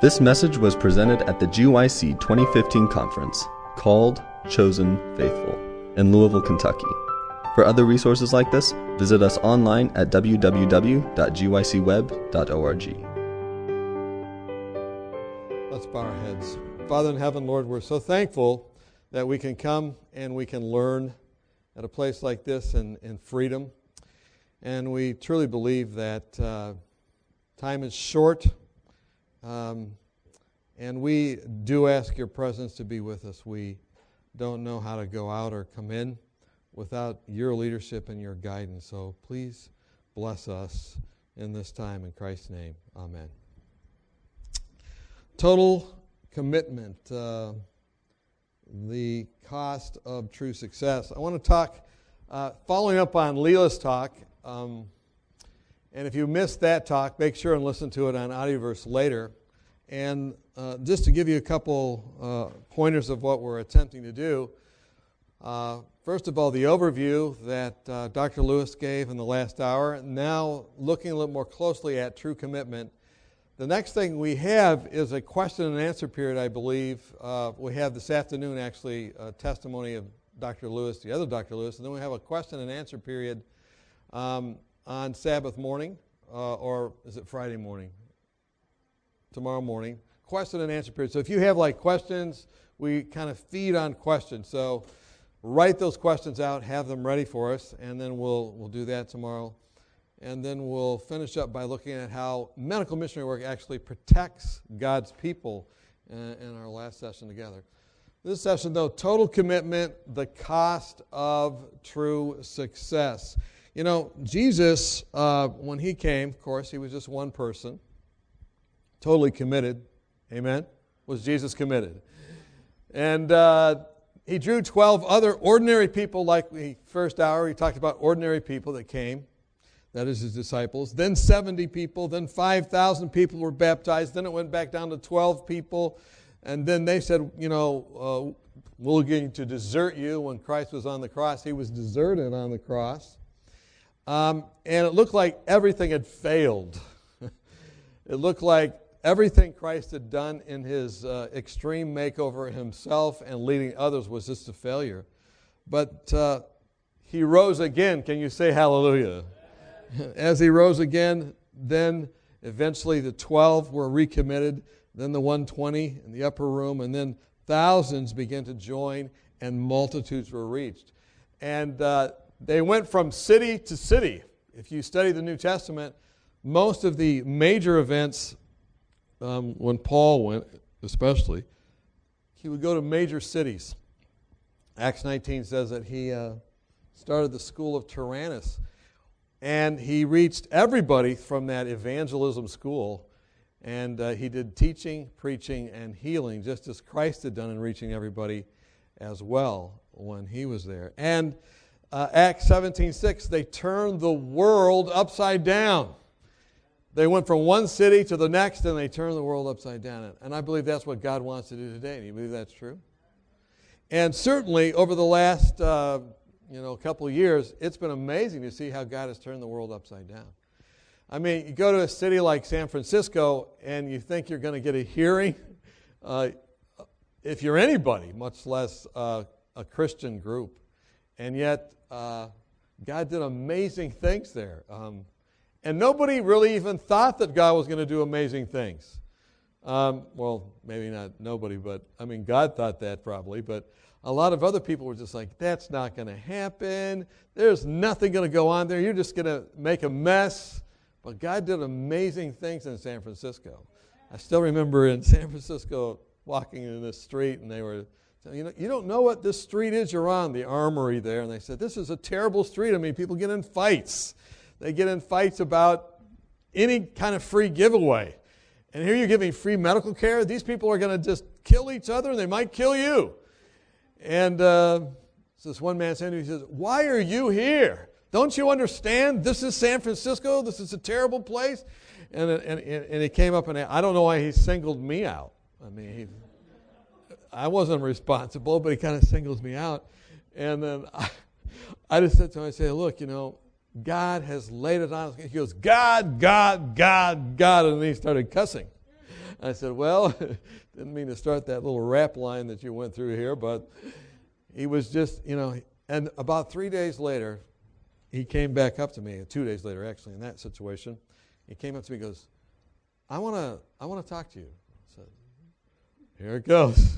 This message was presented at the GYC 2015 conference called Chosen Faithful in Louisville, Kentucky. For other resources like this, visit us online at www.gycweb.org. Let's bow our heads. Father in heaven, Lord, we're so thankful that we can come and we can learn at a place like this in, in freedom. And we truly believe that uh, time is short. Um, and we do ask your presence to be with us. We don't know how to go out or come in without your leadership and your guidance. So please bless us in this time. In Christ's name, amen. Total commitment, uh, the cost of true success. I want to talk, uh, following up on Lela's talk. Um, and if you missed that talk, make sure and listen to it on Audioverse later. And uh, just to give you a couple uh, pointers of what we're attempting to do, uh, first of all, the overview that uh, Dr. Lewis gave in the last hour. Now, looking a little more closely at true commitment. The next thing we have is a question and answer period, I believe. Uh, we have this afternoon actually a testimony of Dr. Lewis, the other Dr. Lewis, and then we have a question and answer period. Um, on Sabbath morning, uh, or is it Friday morning? Tomorrow morning. Question and answer period. So if you have like questions, we kind of feed on questions. So write those questions out, have them ready for us, and then we'll, we'll do that tomorrow. And then we'll finish up by looking at how medical missionary work actually protects God's people in, in our last session together. This session, though, total commitment, the cost of true success. You know, Jesus, uh, when he came, of course, he was just one person, totally committed. Amen? Was Jesus committed? And uh, he drew 12 other ordinary people, like the first hour, he talked about ordinary people that came. That is his disciples. Then 70 people, then 5,000 people were baptized. Then it went back down to 12 people. And then they said, you know, uh, we're going to desert you. When Christ was on the cross, he was deserted on the cross. Um, and it looked like everything had failed. it looked like everything Christ had done in his uh, extreme makeover himself and leading others was just a failure. But uh, he rose again. Can you say hallelujah? As he rose again, then eventually the 12 were recommitted, then the 120 in the upper room, and then thousands began to join, and multitudes were reached. And uh, they went from city to city. If you study the New Testament, most of the major events, um, when Paul went, especially, he would go to major cities. Acts 19 says that he uh, started the school of Tyrannus, and he reached everybody from that evangelism school. And uh, he did teaching, preaching, and healing, just as Christ had done in reaching everybody as well when he was there. And uh, Acts 17:6, they turned the world upside down. They went from one city to the next and they turned the world upside down. And I believe that's what God wants to do today. Do you believe that's true? And certainly over the last uh, you know, couple of years, it's been amazing to see how God has turned the world upside down. I mean, you go to a city like San Francisco and you think you're going to get a hearing. Uh, if you're anybody, much less uh, a Christian group. And yet, uh, God did amazing things there. Um, and nobody really even thought that God was going to do amazing things. Um, well, maybe not nobody, but I mean, God thought that probably. But a lot of other people were just like, that's not going to happen. There's nothing going to go on there. You're just going to make a mess. But God did amazing things in San Francisco. I still remember in San Francisco walking in the street, and they were so, you know, you don't know what this street is you're on, the armory there. And they said, This is a terrible street. I mean, people get in fights. They get in fights about any kind of free giveaway. And here you're giving free medical care. These people are going to just kill each other and they might kill you. And uh, this one man said, to me, he says, Why are you here? Don't you understand? This is San Francisco. This is a terrible place. And, and, and he came up and I don't know why he singled me out. I mean, he, I wasn't responsible, but he kind of singles me out. And then I, I just said to him, I said, look, you know, God has laid it on us. He goes, God, God, God, God. And then he started cussing. I said, Well, didn't mean to start that little rap line that you went through here, but he was just, you know, and about three days later, he came back up to me, two days later, actually, in that situation. He came up to me and goes, I want to I wanna talk to you. I said, Here it goes.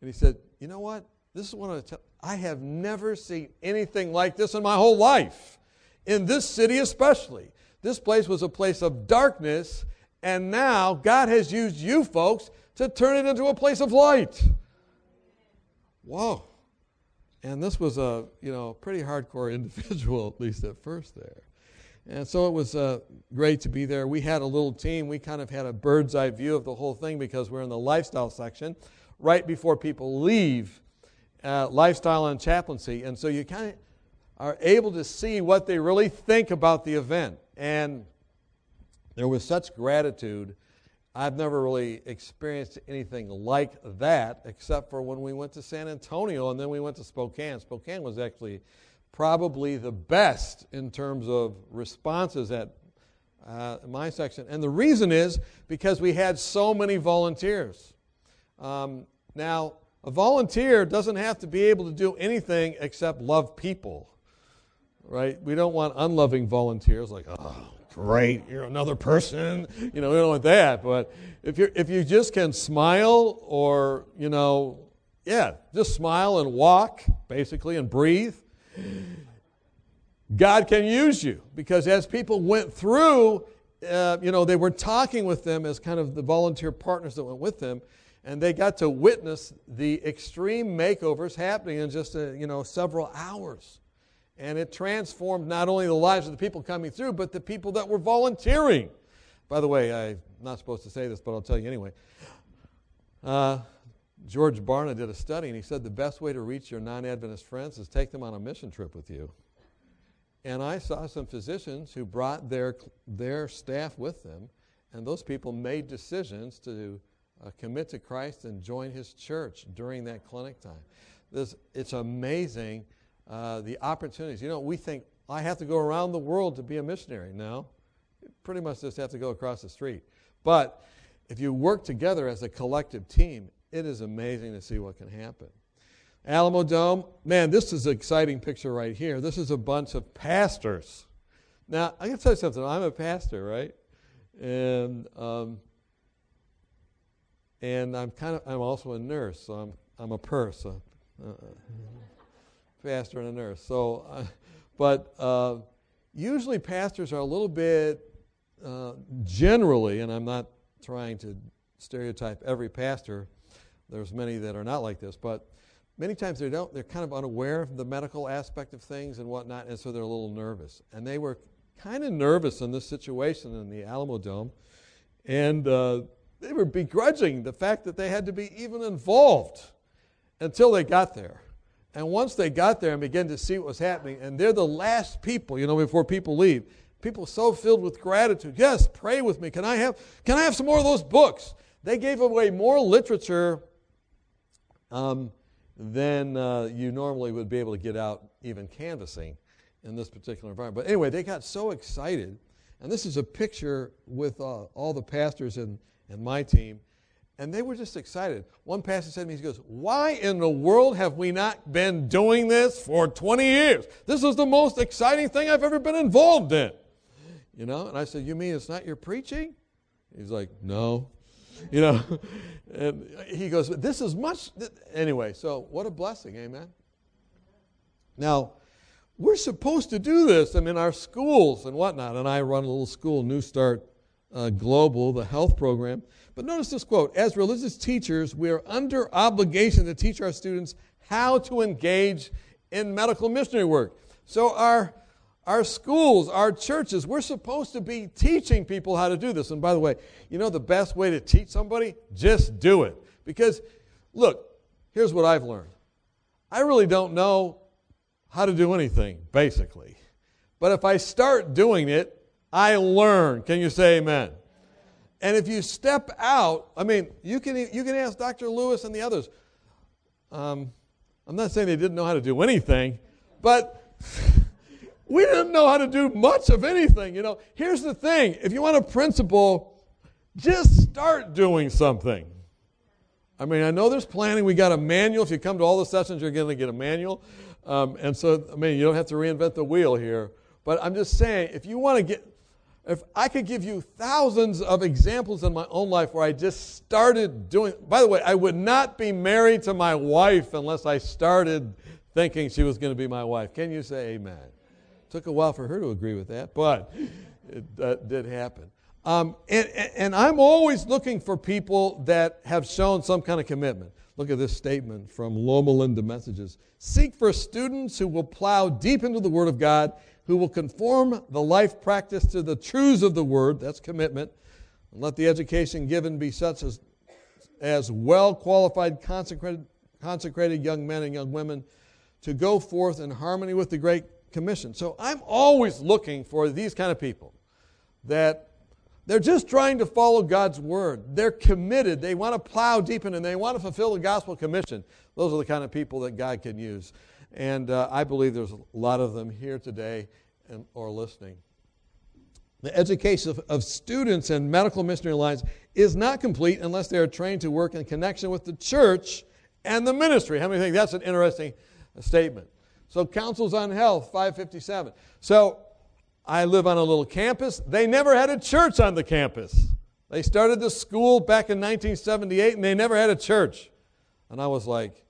And he said, You know what? This is what I tell I have never seen anything like this in my whole life. In this city, especially. This place was a place of darkness, and now God has used you folks to turn it into a place of light. Whoa. And this was a, you know, pretty hardcore individual, at least at first there. And so it was uh, great to be there. We had a little team. We kind of had a bird's eye view of the whole thing because we're in the lifestyle section right before people leave uh, lifestyle and chaplaincy. And so you kind of are able to see what they really think about the event. And there was such gratitude. I've never really experienced anything like that except for when we went to San Antonio and then we went to Spokane. Spokane was actually probably the best in terms of responses at uh, my section. And the reason is because we had so many volunteers. Um, now, a volunteer doesn't have to be able to do anything except love people, right? We don't want unloving volunteers like, oh, great, you're another person. You know, we don't want that. But if, you if you just can smile or, you know, yeah, just smile and walk, basically, and breathe, God can use you. Because as people went through, uh, you know, they were talking with them as kind of the volunteer partners that went with them and they got to witness the extreme makeovers happening in just a, you know several hours. And it transformed not only the lives of the people coming through but the people that were volunteering. By the way i'm not supposed to say this but i'll tell you anyway. Uh, george barna did a study and he said the best way to reach your non-adventist friends is take them on a mission trip with you. And i saw some physicians who brought their, their staff with them and those people made decisions to uh, commit to Christ and join his church during that clinic time. This, it's amazing uh, the opportunities. You know, we think, I have to go around the world to be a missionary. No, you pretty much just have to go across the street. But if you work together as a collective team, it is amazing to see what can happen. Alamodome, man, this is an exciting picture right here. This is a bunch of pastors. Now, I can tell you something. I'm a pastor, right? And um, and I'm kind of I'm also a nurse, so I'm I'm a purse, a pastor and a nurse. So, uh, but uh, usually pastors are a little bit uh, generally, and I'm not trying to stereotype every pastor. There's many that are not like this, but many times they don't. They're kind of unaware of the medical aspect of things and whatnot, and so they're a little nervous. And they were kind of nervous in this situation in the Alamodome, and uh, they were begrudging the fact that they had to be even involved until they got there. And once they got there and began to see what was happening, and they're the last people, you know, before people leave, people so filled with gratitude. Yes, pray with me. Can I have, can I have some more of those books? They gave away more literature um, than uh, you normally would be able to get out even canvassing in this particular environment. But anyway, they got so excited. And this is a picture with uh, all the pastors and and my team, and they were just excited. One pastor said to me, he goes, Why in the world have we not been doing this for 20 years? This is the most exciting thing I've ever been involved in. You know, and I said, You mean it's not your preaching? He's like, No. You know, and he goes, This is much. Anyway, so what a blessing, amen? Now, we're supposed to do this I in our schools and whatnot, and I run a little school, New Start uh, Global, the health program. But notice this quote As religious teachers, we are under obligation to teach our students how to engage in medical missionary work. So, our, our schools, our churches, we're supposed to be teaching people how to do this. And by the way, you know the best way to teach somebody? Just do it. Because, look, here's what I've learned I really don't know how to do anything, basically. But if I start doing it, I learn. Can you say amen? And if you step out, I mean, you can, you can ask Dr. Lewis and the others. Um, I'm not saying they didn't know how to do anything, but we didn't know how to do much of anything. You know, here's the thing if you want a principle Just start doing something. I mean, I know there's planning. We got a manual. If you come to all the sessions, you're going to get a manual. Um, and so, I mean, you don't have to reinvent the wheel here. But I'm just saying, if you want to get, if I could give you thousands of examples in my own life where I just started doing, by the way, I would not be married to my wife unless I started thinking she was going to be my wife. Can you say amen? Took a while for her to agree with that, but it did happen. Um, and, and I'm always looking for people that have shown some kind of commitment. Look at this statement from Loma Linda Messages. Seek for students who will plow deep into the Word of God, who will conform the life practice to the truths of the Word, that's commitment, and let the education given be such as, as well qualified, consecrated, consecrated young men and young women to go forth in harmony with the Great Commission. So I'm always looking for these kind of people that they're just trying to follow God's word. They're committed. They want to plow deep in and they want to fulfill the gospel commission. Those are the kind of people that God can use. And uh, I believe there's a lot of them here today and, or listening. The education of, of students in medical missionary lines is not complete unless they are trained to work in connection with the church and the ministry. How many think that's an interesting statement? So, Counsels on Health, 557. So, I live on a little campus. They never had a church on the campus. They started the school back in 1978 and they never had a church. And I was like,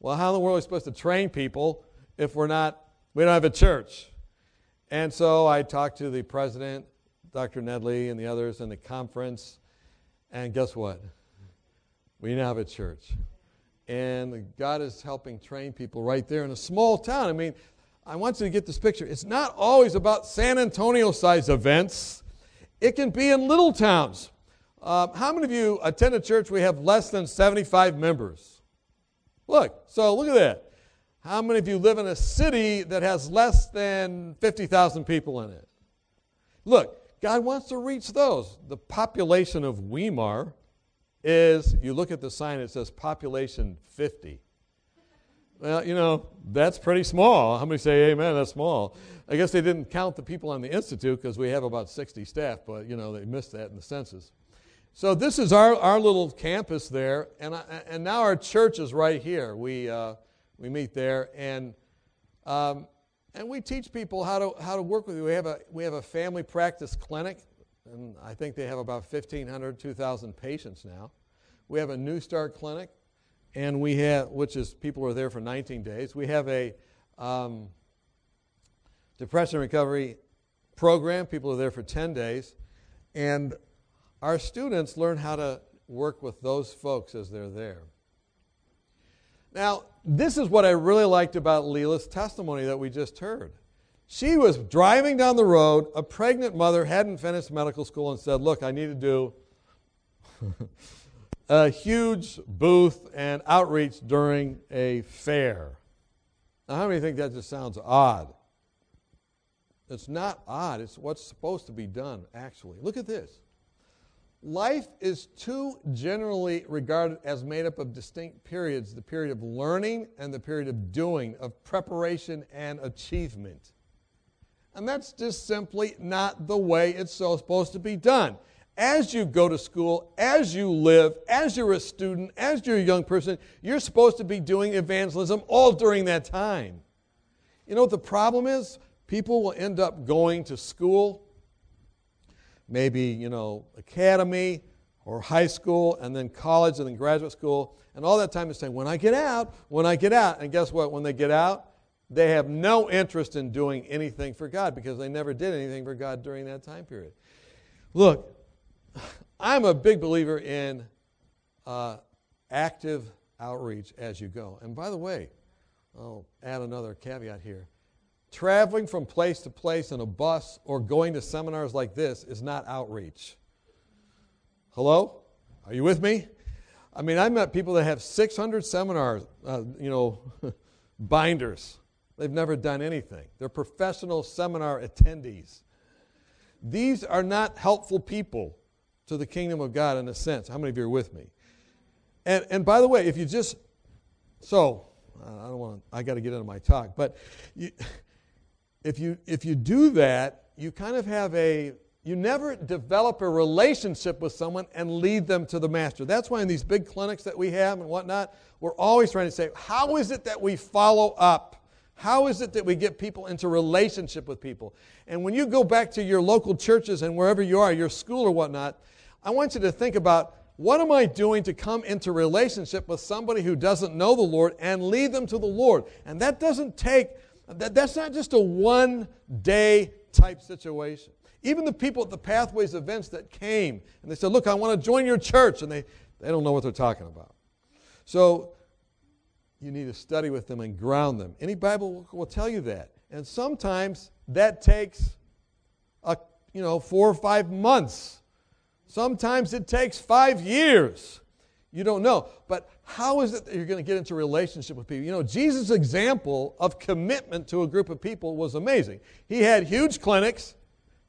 well, how in the world are we supposed to train people if we're not, we don't have a church? And so I talked to the president, Dr. Nedley, and the others in the conference, and guess what? We now have a church. And God is helping train people right there in a small town. I mean, I want you to get this picture. It's not always about San Antonio sized events, it can be in little towns. Uh, how many of you attend a church we have less than 75 members? Look, so look at that. How many of you live in a city that has less than 50,000 people in it? Look, God wants to reach those. The population of Weimar is, you look at the sign, it says population 50. Well, you know, that's pretty small. How many say amen? That's small. I guess they didn't count the people on the Institute because we have about 60 staff, but, you know, they missed that in the census. So this is our, our little campus there, and, I, and now our church is right here. We, uh, we meet there, and, um, and we teach people how to, how to work with you. We have, a, we have a family practice clinic, and I think they have about 1,500, 2,000 patients now. We have a New Start clinic and we have, which is people are there for 19 days. We have a um, depression recovery program. People are there for 10 days, and our students learn how to work with those folks as they're there. Now, this is what I really liked about Lela's testimony that we just heard. She was driving down the road, a pregnant mother hadn't finished medical school, and said, Look, I need to do a huge booth and outreach during a fair. Now, how many think that just sounds odd? It's not odd, it's what's supposed to be done, actually. Look at this. Life is too generally regarded as made up of distinct periods the period of learning and the period of doing, of preparation and achievement. And that's just simply not the way it's so supposed to be done as you go to school, as you live, as you're a student, as you're a young person, you're supposed to be doing evangelism all during that time. You know what the problem is? People will end up going to school, maybe, you know, academy or high school, and then college, and then graduate school, and all that time is saying, when I get out, when I get out. And guess what? When they get out, they have no interest in doing anything for God because they never did anything for God during that time period. Look, I'm a big believer in uh, active outreach as you go. And by the way, I'll add another caveat here. Traveling from place to place in a bus or going to seminars like this is not outreach. Hello? Are you with me? I mean, I've met people that have 600 seminars, uh, you know, binders. They've never done anything. They're professional seminar attendees. These are not helpful people to the kingdom of God in a sense. How many of you are with me? And, and by the way, if you just, so, I don't want to, I got to get into my talk, but you, if, you, if you do that, you kind of have a, you never develop a relationship with someone and lead them to the master. That's why in these big clinics that we have and whatnot, we're always trying to say, how is it that we follow up? How is it that we get people into relationship with people? And when you go back to your local churches and wherever you are, your school or whatnot, I want you to think about what am I doing to come into relationship with somebody who doesn't know the Lord and lead them to the Lord? And that doesn't take, that, that's not just a one day type situation. Even the people at the Pathways events that came and they said, Look, I want to join your church, and they, they don't know what they're talking about. So you need to study with them and ground them. Any Bible will tell you that. And sometimes that takes a, you know, four or five months. Sometimes it takes five years. You don't know. But how is it that you're going to get into relationship with people? You know, Jesus' example of commitment to a group of people was amazing. He had huge clinics.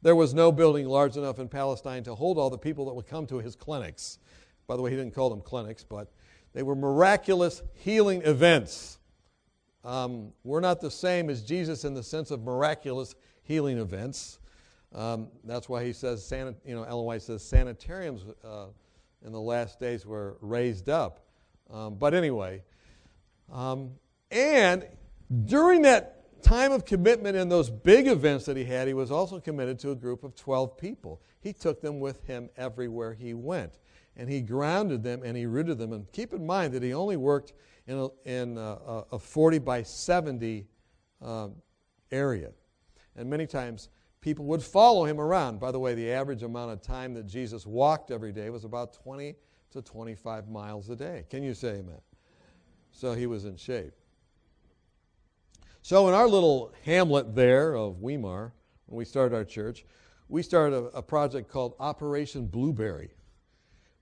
There was no building large enough in Palestine to hold all the people that would come to his clinics. By the way, he didn't call them clinics, but they were miraculous healing events. Um, we're not the same as Jesus in the sense of miraculous healing events. Um, that's why he says, you know, Ellen White says sanitariums uh, in the last days were raised up. Um, but anyway, um, and during that time of commitment in those big events that he had, he was also committed to a group of 12 people. He took them with him everywhere he went. And he grounded them and he rooted them. And keep in mind that he only worked in a, in a, a 40 by 70 uh, area. And many times people would follow him around. By the way, the average amount of time that Jesus walked every day was about 20 to 25 miles a day. Can you say amen? So he was in shape. So, in our little hamlet there of Weimar, when we started our church, we started a, a project called Operation Blueberry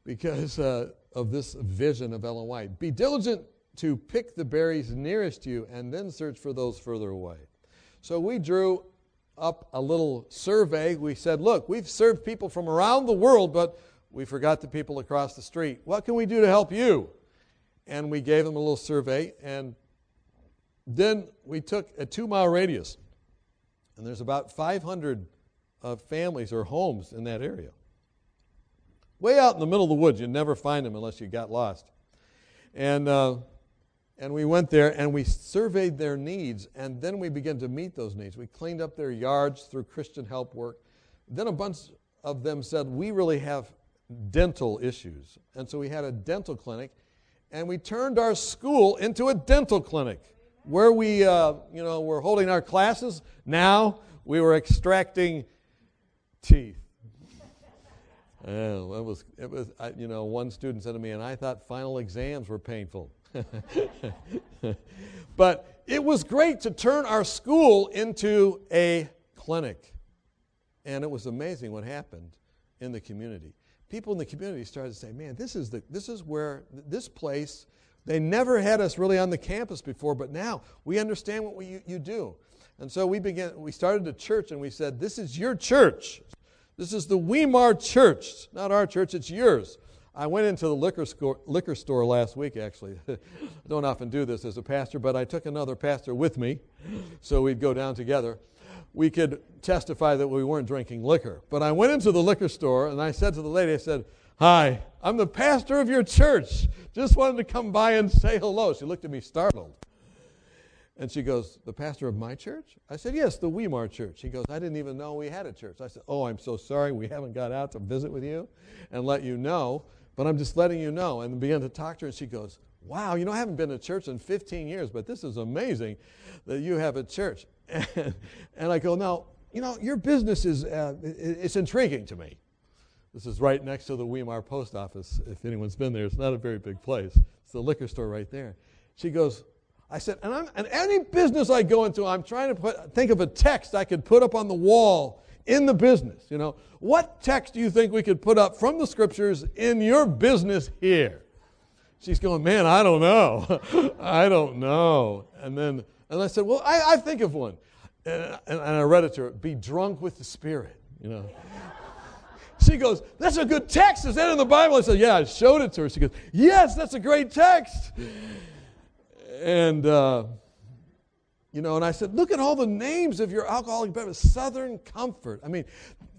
because uh, of this vision of Ellen White. Be diligent to pick the berries nearest you and then search for those further away. So, we drew up a little survey. We said, Look, we've served people from around the world, but we forgot the people across the street. What can we do to help you? And we gave them a little survey, and then we took a two mile radius, and there's about 500 uh, families or homes in that area. Way out in the middle of the woods, you'd never find them unless you got lost. And, uh, and we went there and we surveyed their needs, and then we began to meet those needs. We cleaned up their yards through Christian help work. Then a bunch of them said, We really have dental issues. And so we had a dental clinic, and we turned our school into a dental clinic where we, uh, you know, were holding our classes, now we were extracting teeth. It was, it was I, you know, one student said to me, and I thought final exams were painful. but it was great to turn our school into a clinic. And it was amazing what happened in the community. People in the community started to say, man, this is, the, this is where this place they never had us really on the campus before, but now we understand what we, you, you do. And so we began, we started a church and we said, This is your church. This is the Weimar church. not our church, it's yours. I went into the liquor store, liquor store last week, actually. I don't often do this as a pastor, but I took another pastor with me so we'd go down together. We could testify that we weren't drinking liquor. But I went into the liquor store and I said to the lady, I said, Hi, I'm the pastor of your church. Just wanted to come by and say hello. She looked at me startled. And she goes, The pastor of my church? I said, Yes, the Weimar church. She goes, I didn't even know we had a church. I said, Oh, I'm so sorry. We haven't got out to visit with you and let you know, but I'm just letting you know. And began to talk to her, and she goes, Wow, you know, I haven't been to church in 15 years, but this is amazing that you have a church. And, and I go, Now, you know, your business is uh, it's intriguing to me. This is right next to the Weimar post office, if anyone's been there. It's not a very big place. It's the liquor store right there. She goes, I said, and, I'm, and any business I go into, I'm trying to put, think of a text I could put up on the wall in the business. You know, what text do you think we could put up from the scriptures in your business here? She's going, man, I don't know. I don't know. And then, and I said, well, I, I think of one. And, and, and I read it to her, be drunk with the Spirit, you know. She goes, That's a good text. Is that in the Bible? I said, Yeah, I showed it to her. She goes, Yes, that's a great text. And, uh, you know, and I said, Look at all the names of your alcoholic beverage. Southern Comfort. I mean,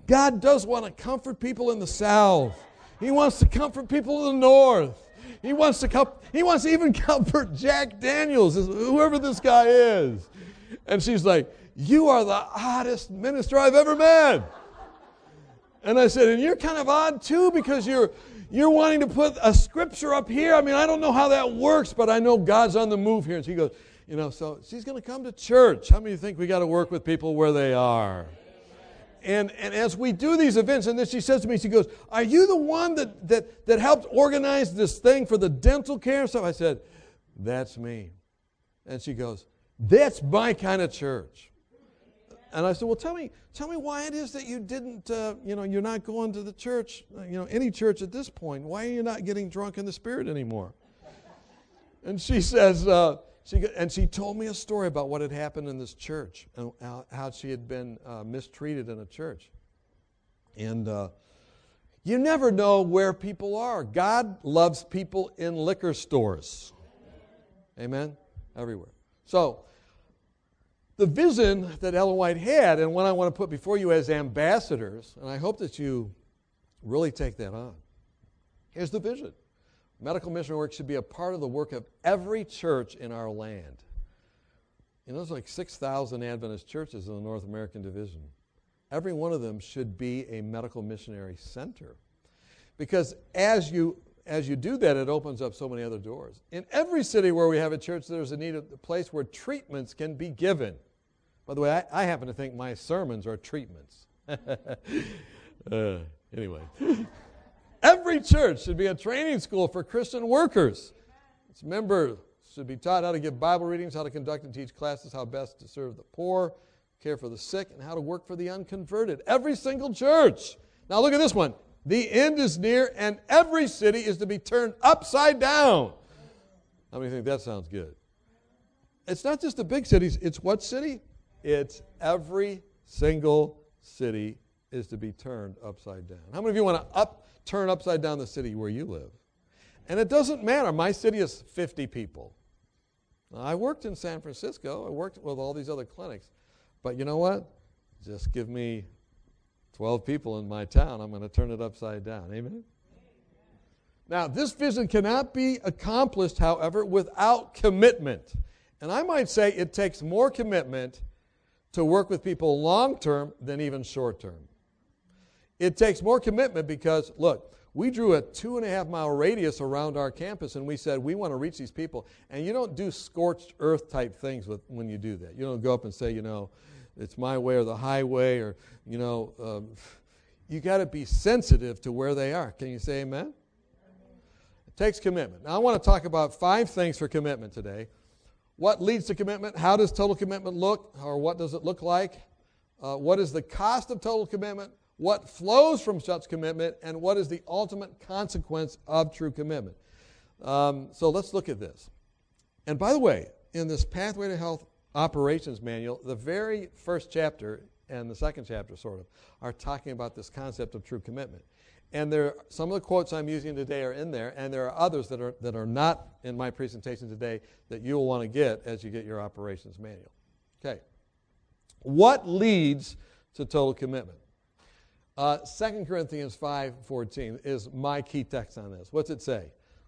God does want to comfort people in the South. He wants to comfort people in the North. He wants to com- he wants to even comfort Jack Daniels, whoever this guy is. And she's like, "You are the oddest minister I've ever met." And I said, "And you're kind of odd too because you're you're wanting to put a scripture up here. I mean, I don't know how that works, but I know God's on the move here." And she goes, "You know, so she's going to come to church. How many think we got to work with people where they are?" And, and as we do these events, and then she says to me, she goes, Are you the one that, that, that helped organize this thing for the dental care stuff? I said, That's me. And she goes, That's my kind of church. And I said, Well, tell me, tell me why it is that you didn't, uh, you know, you're not going to the church, uh, you know, any church at this point. Why are you not getting drunk in the spirit anymore? And she says, uh, she, and she told me a story about what had happened in this church and how, she had been uh, mistreated in a church. And uh, you never know where people are. God loves people in liquor stores. Amen? Everywhere. So, the vision that Ellen White had, and what I want to put before you as ambassadors, and I hope that you really take that on. Here's the vision Medical mission work should be a part of the work of every church in our land. You know, there's like 6,000 Adventist churches in the North American division. Every one of them should be a medical missionary center. Because as you as you do that, it opens up so many other doors. In every city where we have a church, there's a need of a place where treatments can be given. By the way, I, I happen to think my sermons are treatments. uh, anyway. Every church should be a training school for Christian workers. Its members should be taught how to give Bible readings, how to conduct and teach classes, how best to serve the poor, care for the sick, and how to work for the unconverted. Every single church. Now look at this one. The end is near, and every city is to be turned upside down. How many think that sounds good? It's not just the big cities, it's what city? It's every single city is to be turned upside down. How many of you want to up turn upside down the city where you live. And it doesn't matter. My city is 50 people. I worked in San Francisco, I worked with all these other clinics. But you know what? Just give me 12 people in my town, I'm going to turn it upside down. Amen? Now, this vision cannot be accomplished, however, without commitment. And I might say it takes more commitment to work with people long term than even short term. It takes more commitment because, look, we drew a two and a half mile radius around our campus and we said, we want to reach these people. And you don't do scorched earth type things with, when you do that. You don't go up and say, you know, it's my way or the highway or, you know, um, you got to be sensitive to where they are. Can you say amen? It takes commitment. Now, I want to talk about five things for commitment today. What leads to commitment? How does total commitment look? Or what does it look like? Uh, what is the cost of total commitment? What flows from such commitment, and what is the ultimate consequence of true commitment. Um, so let's look at this. And by the way, in this Pathway to Health operations manual, the very first chapter and the second chapter, sort of, are talking about this concept of true commitment. And there, some of the quotes I'm using today are in there, and there are others that are, that are not in my presentation today that you'll want to get as you get your operations manual. Okay. What leads to total commitment? Uh, 2 Corinthians 5.14 is my key text on this. What's it say?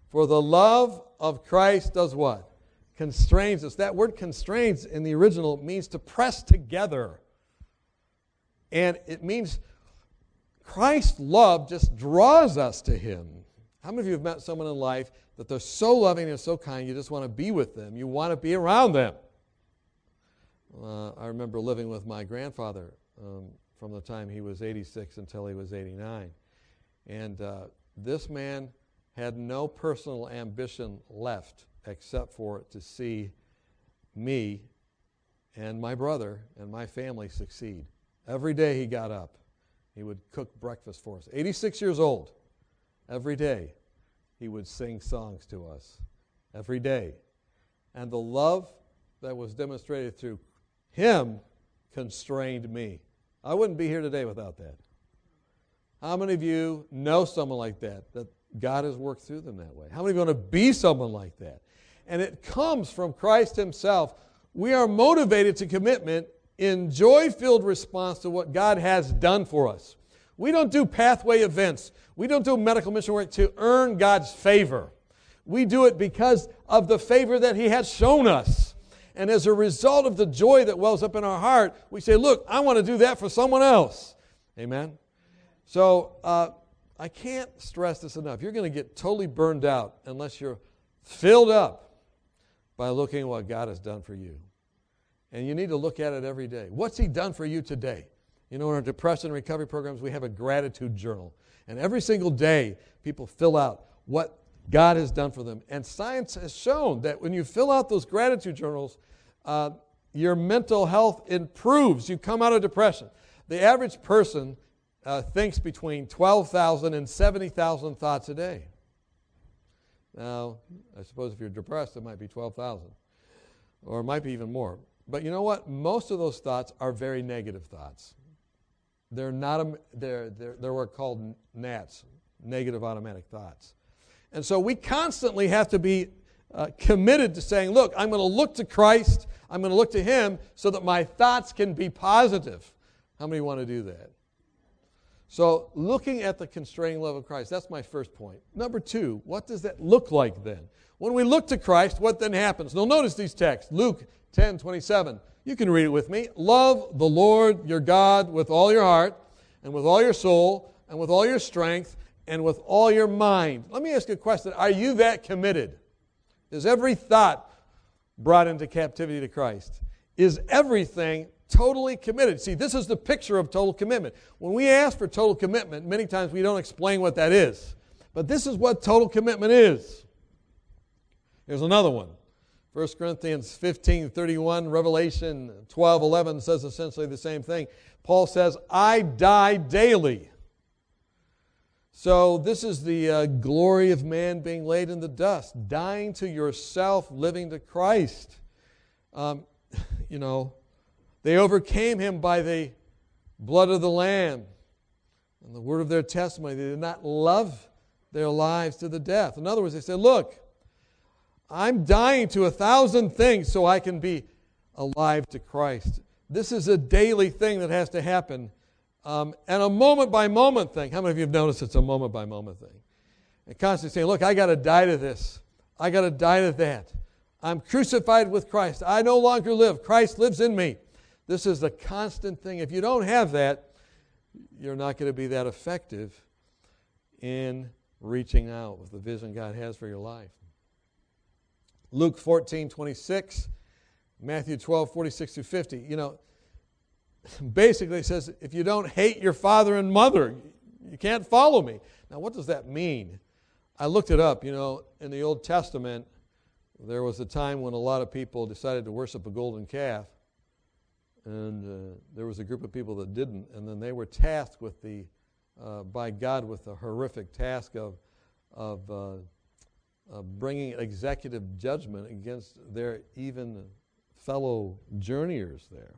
For the love of Christ does what? Constrains us. That word constrains in the original means to press together. And it means Christ's love just draws us to Him. How many of you have met someone in life that they're so loving and so kind, you just want to be with them? You want to be around them. Uh, I remember living with my grandfather um, from the time he was 86 until he was 89. And uh, this man had no personal ambition left except for to see me and my brother and my family succeed. Every day he got up, he would cook breakfast for us. 86 years old. Every day he would sing songs to us. Every day. And the love that was demonstrated through him constrained me. I wouldn't be here today without that. How many of you know someone like that, that God has worked through them that way? How many of you want to be someone like that? And it comes from Christ Himself. We are motivated to commitment in joy filled response to what God has done for us. We don't do pathway events. We don't do medical mission work to earn God's favor. We do it because of the favor that He has shown us. And as a result of the joy that wells up in our heart, we say, Look, I want to do that for someone else. Amen? So uh, I can't stress this enough. You're going to get totally burned out unless you're filled up by looking at what God has done for you. And you need to look at it every day. What's He done for you today? You know, in our depression recovery programs, we have a gratitude journal. And every single day, people fill out what God has done for them. And science has shown that when you fill out those gratitude journals, uh, your mental health improves. You come out of depression. The average person uh, thinks between 12,000 and 70,000 thoughts a day. Now, I suppose if you're depressed, it might be 12,000, or it might be even more. But you know what? Most of those thoughts are very negative thoughts. They're not, they're, they're, they're what are called NATs, negative automatic thoughts. And so we constantly have to be uh, committed to saying, look, I'm going to look to Christ, I'm going to look to Him so that my thoughts can be positive. How many want to do that? So, looking at the constraining love of Christ, that's my first point. Number two, what does that look like then? When we look to Christ, what then happens? Now, notice these texts Luke 10 27. You can read it with me. Love the Lord your God with all your heart, and with all your soul, and with all your strength, and with all your mind. Let me ask you a question Are you that committed? Is every thought brought into captivity to Christ? Is everything totally committed? See, this is the picture of total commitment. When we ask for total commitment, many times we don't explain what that is. But this is what total commitment is. Here's another one. 1 Corinthians 15 31, Revelation 12 11 says essentially the same thing. Paul says, I die daily. So, this is the uh, glory of man being laid in the dust, dying to yourself, living to Christ. Um, you know, they overcame him by the blood of the Lamb and the word of their testimony. They did not love their lives to the death. In other words, they said, Look, I'm dying to a thousand things so I can be alive to Christ. This is a daily thing that has to happen um, and a moment by moment thing. How many of you have noticed it's a moment by moment thing? And constantly saying, Look, I got to die to this. I got to die to that. I'm crucified with Christ. I no longer live. Christ lives in me. This is the constant thing. If you don't have that, you're not going to be that effective in reaching out with the vision God has for your life. Luke 14, 26, Matthew 12, 46 to 50. You know, basically says, if you don't hate your father and mother, you can't follow me. Now, what does that mean? I looked it up. You know, in the Old Testament, there was a time when a lot of people decided to worship a golden calf, and uh, there was a group of people that didn't, and then they were tasked with the, uh, by God, with the horrific task of, of uh, bringing executive judgment against their even fellow journeyers there.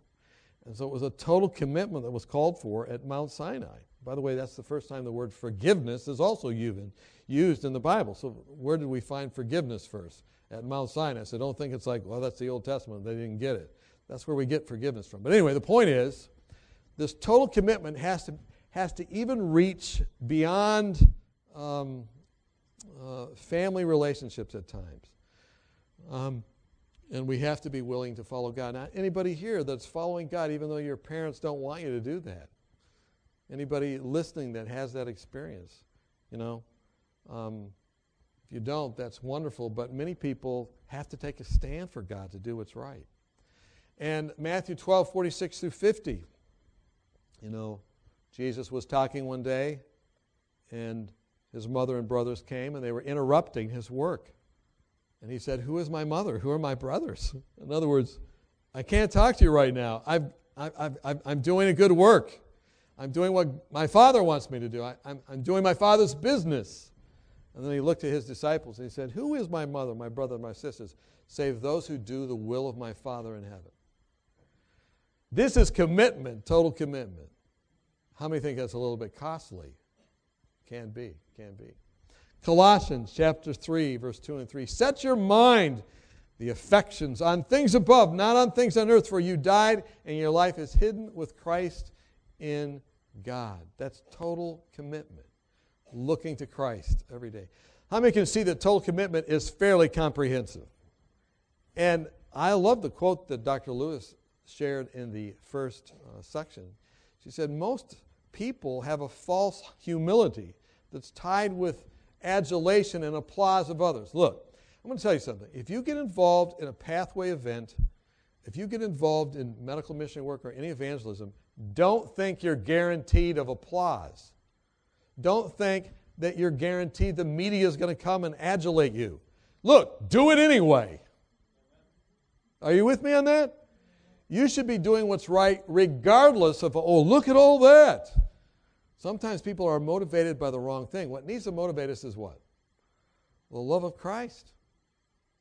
And so it was a total commitment that was called for at Mount Sinai. By the way, that's the first time the word forgiveness is also used in the Bible. So where did we find forgiveness first? At Mount Sinai. So don't think it's like, well, that's the Old Testament. They didn't get it. That's where we get forgiveness from. But anyway, the point is, this total commitment has to, has to even reach beyond um, uh, family relationships at times. Um, and we have to be willing to follow God. Now, anybody here that's following God, even though your parents don't want you to do that? Anybody listening that has that experience? You know, um, if you don't, that's wonderful. But many people have to take a stand for God to do what's right. And Matthew 12, 46 through 50. You know, Jesus was talking one day, and his mother and brothers came, and they were interrupting his work. And he said, Who is my mother? Who are my brothers? In other words, I can't talk to you right now. I've, I've, I've, I'm doing a good work. I'm doing what my father wants me to do. I, I'm, I'm doing my father's business. And then he looked at his disciples and he said, Who is my mother, my brother, my sisters, save those who do the will of my Father in heaven? This is commitment, total commitment. How many think that's a little bit costly? Can be, can be. Colossians chapter 3, verse 2 and 3. Set your mind, the affections, on things above, not on things on earth, for you died, and your life is hidden with Christ in God. That's total commitment, looking to Christ every day. How many can see that total commitment is fairly comprehensive? And I love the quote that Dr. Lewis shared in the first uh, section. She said, Most people have a false humility that's tied with adulation and applause of others. Look, I'm going to tell you something. If you get involved in a pathway event, if you get involved in medical mission work or any evangelism, don't think you're guaranteed of applause. Don't think that you're guaranteed the media is going to come and adulate you. Look, do it anyway. Are you with me on that? You should be doing what's right regardless of, oh, look at all that. Sometimes people are motivated by the wrong thing. What needs to motivate us is what? The love of Christ,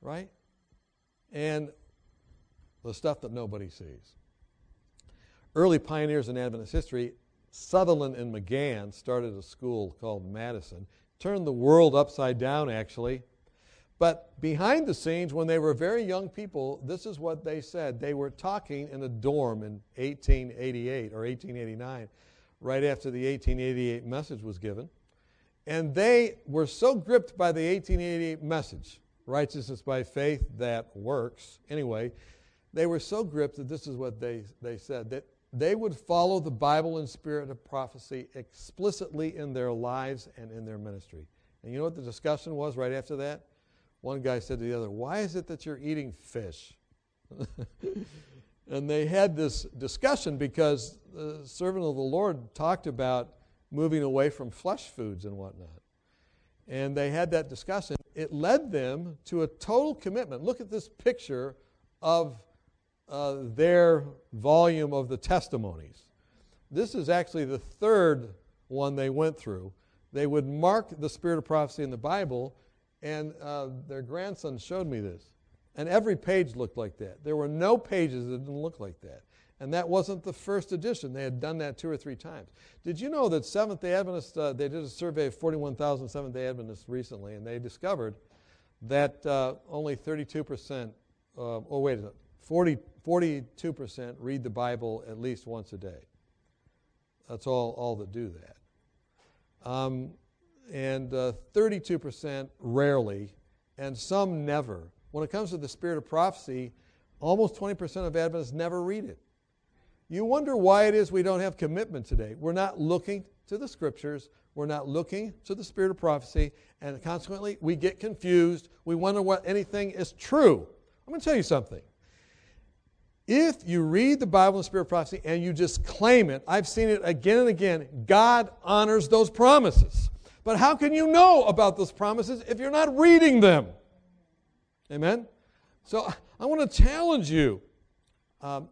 right? And the stuff that nobody sees. Early pioneers in Adventist history, Sutherland and Magan started a school called Madison, turned the world upside down, actually. But behind the scenes, when they were very young people, this is what they said. They were talking in a dorm in 1888 or 1889, right after the 1888 message was given. And they were so gripped by the 1888 message, righteousness by faith that works, anyway, they were so gripped that this is what they, they said that they would follow the Bible and spirit of prophecy explicitly in their lives and in their ministry. And you know what the discussion was right after that? One guy said to the other, Why is it that you're eating fish? and they had this discussion because the servant of the Lord talked about moving away from flesh foods and whatnot. And they had that discussion. It led them to a total commitment. Look at this picture of uh, their volume of the testimonies. This is actually the third one they went through. They would mark the spirit of prophecy in the Bible, and uh, their grandson showed me this. And every page looked like that. There were no pages that didn't look like that. And that wasn't the first edition. They had done that two or three times. Did you know that Seventh day Adventists, uh, they did a survey of 41,000 Seventh day Adventists recently, and they discovered that uh, only 32%, uh, oh, wait a minute, 40, 42% read the Bible at least once a day. That's all, all that do that. Um, and uh, 32% rarely, and some never. When it comes to the spirit of prophecy, almost 20% of Adventists never read it. You wonder why it is we don't have commitment today. We're not looking to the scriptures, we're not looking to the spirit of prophecy, and consequently, we get confused. We wonder what anything is true. I'm going to tell you something. If you read the Bible and Spirit of prophecy and you just claim it, I've seen it again and again, God honors those promises. But how can you know about those promises if you're not reading them? Amen? So I want to challenge you. Um,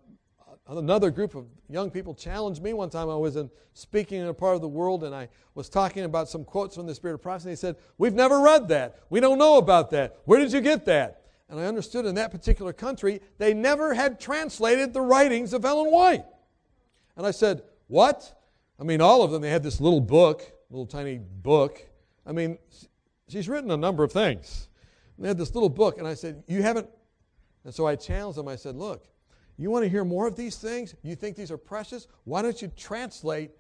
another group of young people challenged me one time. I was in, speaking in a part of the world and I was talking about some quotes from the Spirit of prophecy. They said, We've never read that. We don't know about that. Where did you get that? And I understood in that particular country, they never had translated the writings of Ellen White. And I said, What? I mean, all of them, they had this little book, little tiny book. I mean, she's written a number of things. They had this little book, and I said, You haven't. And so I challenged them. I said, Look, you want to hear more of these things? You think these are precious? Why don't you translate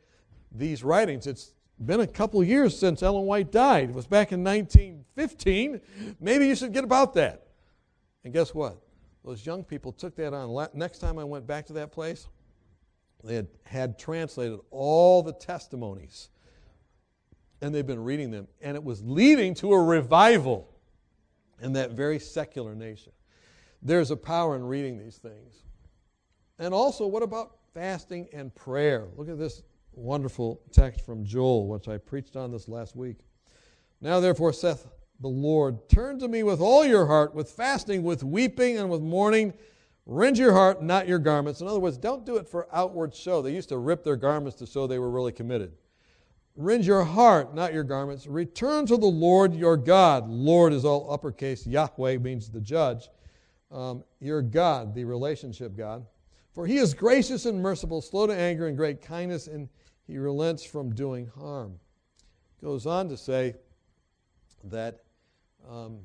these writings? It's been a couple years since Ellen White died. It was back in 1915. Maybe you should get about that. And guess what? Those young people took that on. Next time I went back to that place, they had, had translated all the testimonies and they've been reading them. And it was leading to a revival in that very secular nation. There's a power in reading these things. And also, what about fasting and prayer? Look at this wonderful text from Joel, which I preached on this last week. Now, therefore, saith the Lord. Turn to me with all your heart, with fasting, with weeping, and with mourning. Rend your heart, not your garments. In other words, don't do it for outward show. They used to rip their garments to show they were really committed. Rend your heart, not your garments. Return to the Lord your God. Lord is all uppercase. Yahweh means the judge. Um, your God, the relationship God. For he is gracious and merciful, slow to anger and great kindness, and he relents from doing harm. Goes on to say that um,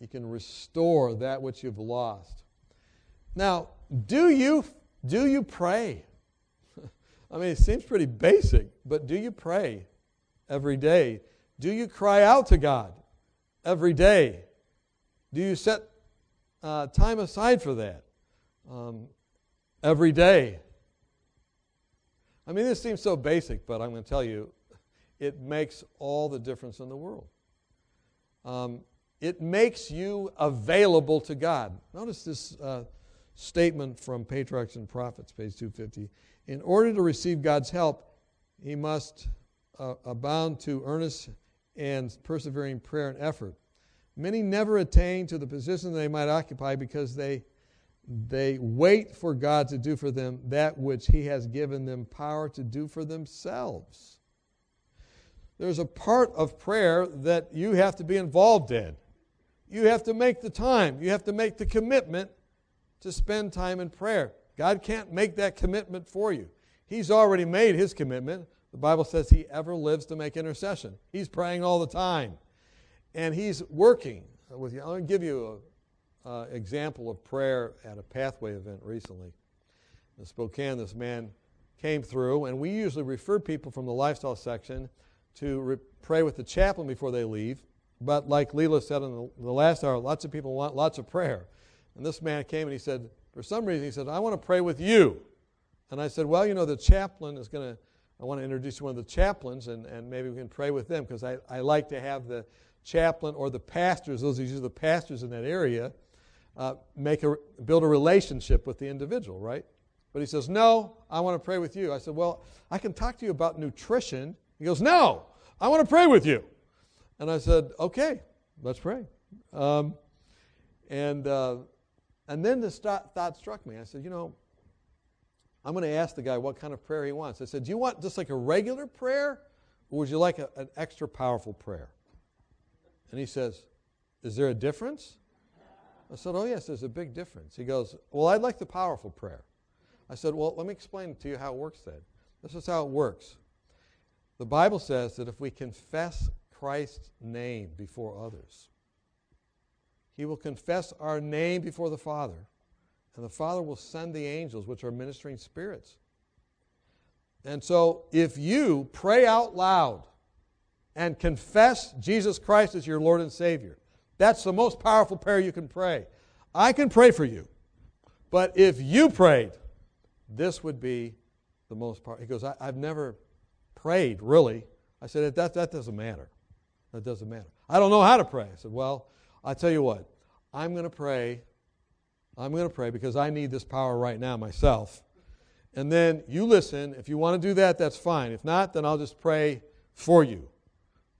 he can restore that which you've lost. Now, do you, do you pray? I mean, it seems pretty basic, but do you pray every day? Do you cry out to God every day? Do you set uh, time aside for that um, every day? I mean, this seems so basic, but I'm going to tell you, it makes all the difference in the world. Um, it makes you available to God. Notice this uh, statement from Patriarchs and Prophets, page 250. In order to receive God's help, he must uh, abound to earnest and persevering prayer and effort. Many never attain to the position they might occupy because they, they wait for God to do for them that which He has given them power to do for themselves. There's a part of prayer that you have to be involved in. You have to make the time, you have to make the commitment to spend time in prayer. God can't make that commitment for you. He's already made his commitment. The Bible says he ever lives to make intercession. He's praying all the time. And he's working with you. I'm going to give you an example of prayer at a pathway event recently. In Spokane, this man came through, and we usually refer people from the lifestyle section to re- pray with the chaplain before they leave. But like Lela said in the, the last hour, lots of people want lots of prayer. And this man came and he said, for some reason, he said, I want to pray with you. And I said, Well, you know, the chaplain is going to, I want to introduce one of the chaplains, and, and maybe we can pray with them because I, I like to have the chaplain or the pastors, those are usually the pastors in that area, uh, make a, build a relationship with the individual, right? But he says, No, I want to pray with you. I said, Well, I can talk to you about nutrition. He goes, No, I want to pray with you. And I said, Okay, let's pray. Um, and, uh, and then this thought struck me. I said, You know, I'm going to ask the guy what kind of prayer he wants. I said, Do you want just like a regular prayer, or would you like a, an extra powerful prayer? And he says, Is there a difference? I said, Oh, yes, there's a big difference. He goes, Well, I'd like the powerful prayer. I said, Well, let me explain to you how it works then. This is how it works. The Bible says that if we confess Christ's name before others, he will confess our name before the Father, and the Father will send the angels, which are ministering spirits. And so, if you pray out loud and confess Jesus Christ as your Lord and Savior, that's the most powerful prayer you can pray. I can pray for you, but if you prayed, this would be the most powerful. He goes, I, have never prayed, really. I said, that, that doesn't matter. That doesn't matter. I don't know how to pray. I said, Well, I tell you what, I'm going to pray. I'm going to pray because I need this power right now myself. And then you listen. If you want to do that, that's fine. If not, then I'll just pray for you.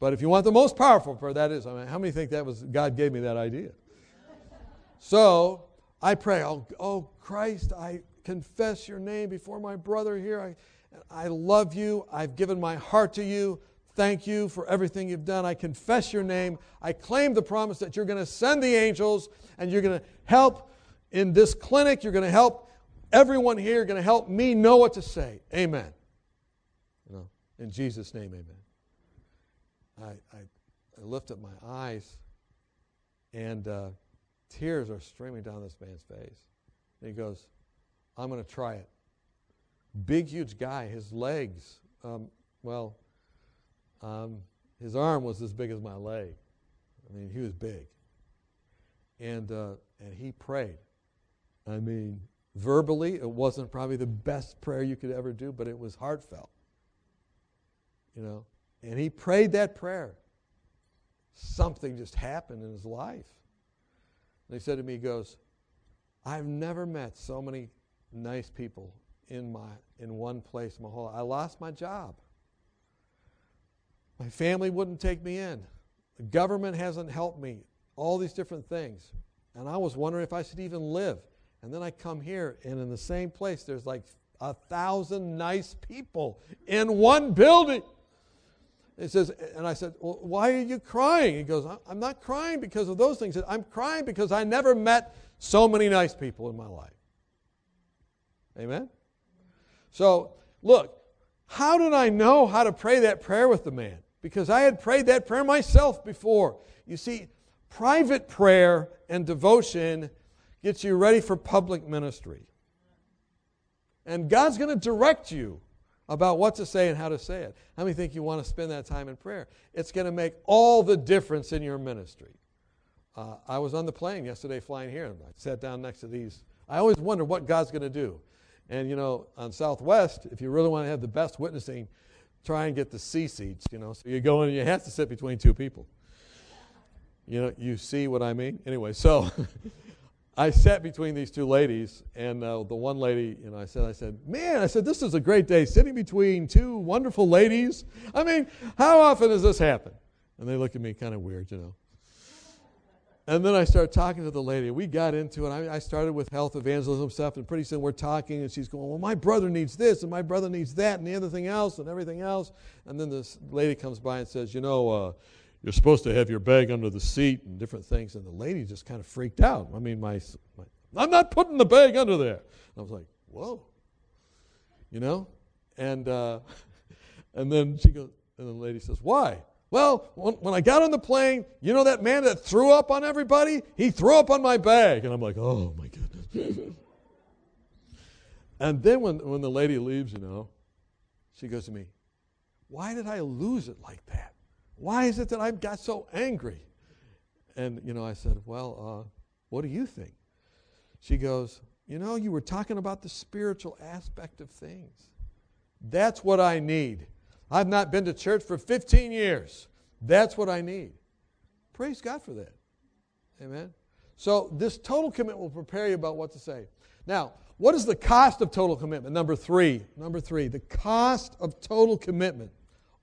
But if you want the most powerful prayer, that is, I mean, how many think that was God gave me that idea? So I pray, oh, oh Christ, I confess your name before my brother here. I, I love you. I've given my heart to you. Thank you for everything you've done. I confess your name. I claim the promise that you're going to send the angels and you're going to help in this clinic. You're going to help everyone here. You're going to help me know what to say. Amen. You know, in Jesus' name, amen. I, I, I lift up my eyes and uh, tears are streaming down this man's face. And he goes, I'm going to try it. Big, huge guy, his legs, um, well, um, his arm was as big as my leg. I mean, he was big. And, uh, and he prayed. I mean, verbally, it wasn't probably the best prayer you could ever do, but it was heartfelt. You know? And he prayed that prayer. Something just happened in his life. And he said to me, he goes, I've never met so many nice people in my in one place in my whole. I lost my job. My family wouldn't take me in. The government hasn't helped me. All these different things. And I was wondering if I should even live. And then I come here, and in the same place, there's like a thousand nice people in one building. It says, and I said, well, why are you crying? He goes, I'm not crying because of those things. I'm crying because I never met so many nice people in my life. Amen? So, look, how did I know how to pray that prayer with the man? Because I had prayed that prayer myself before. You see, private prayer and devotion gets you ready for public ministry. And God's going to direct you about what to say and how to say it. How many think you want to spend that time in prayer? It's going to make all the difference in your ministry. Uh, I was on the plane yesterday flying here, and I sat down next to these. I always wonder what God's going to do. And, you know, on Southwest, if you really want to have the best witnessing, try and get the C seats, you know. So you go in and you have to sit between two people. You know, you see what I mean? Anyway, so I sat between these two ladies, and uh, the one lady, you know, I said, I said, man, I said, this is a great day, sitting between two wonderful ladies. I mean, how often does this happen? And they look at me kind of weird, you know. And then I started talking to the lady. We got into it. I, I, started with health evangelism stuff, and pretty soon we're talking, and she's going, Well, my brother needs this, and my brother needs that, and the other thing else, and everything else. And then this lady comes by and says, You know, uh, you're supposed to have your bag under the seat and different things. And the lady just kind of freaked out. I mean, my, my I'm not putting the bag under there. And I was like, Whoa. You know? And, uh, and then she goes, and the lady says, Why? Well, when, I got on the plane, you know that man that threw up on everybody? He threw up on my bag. And I'm like, oh my goodness. and then when, when the lady leaves, you know, she goes to me, why did I lose it like that? Why is it that I got so angry? And, you know, I said, well, uh, what do you think? She goes, you know, you were talking about the spiritual aspect of things. That's what I need. I've not been to church for 15 years. That's what I need. Praise God for that. Amen. So, this total commitment will prepare you about what to say. Now, what is the cost of total commitment? Number three. Number three, the cost of total commitment.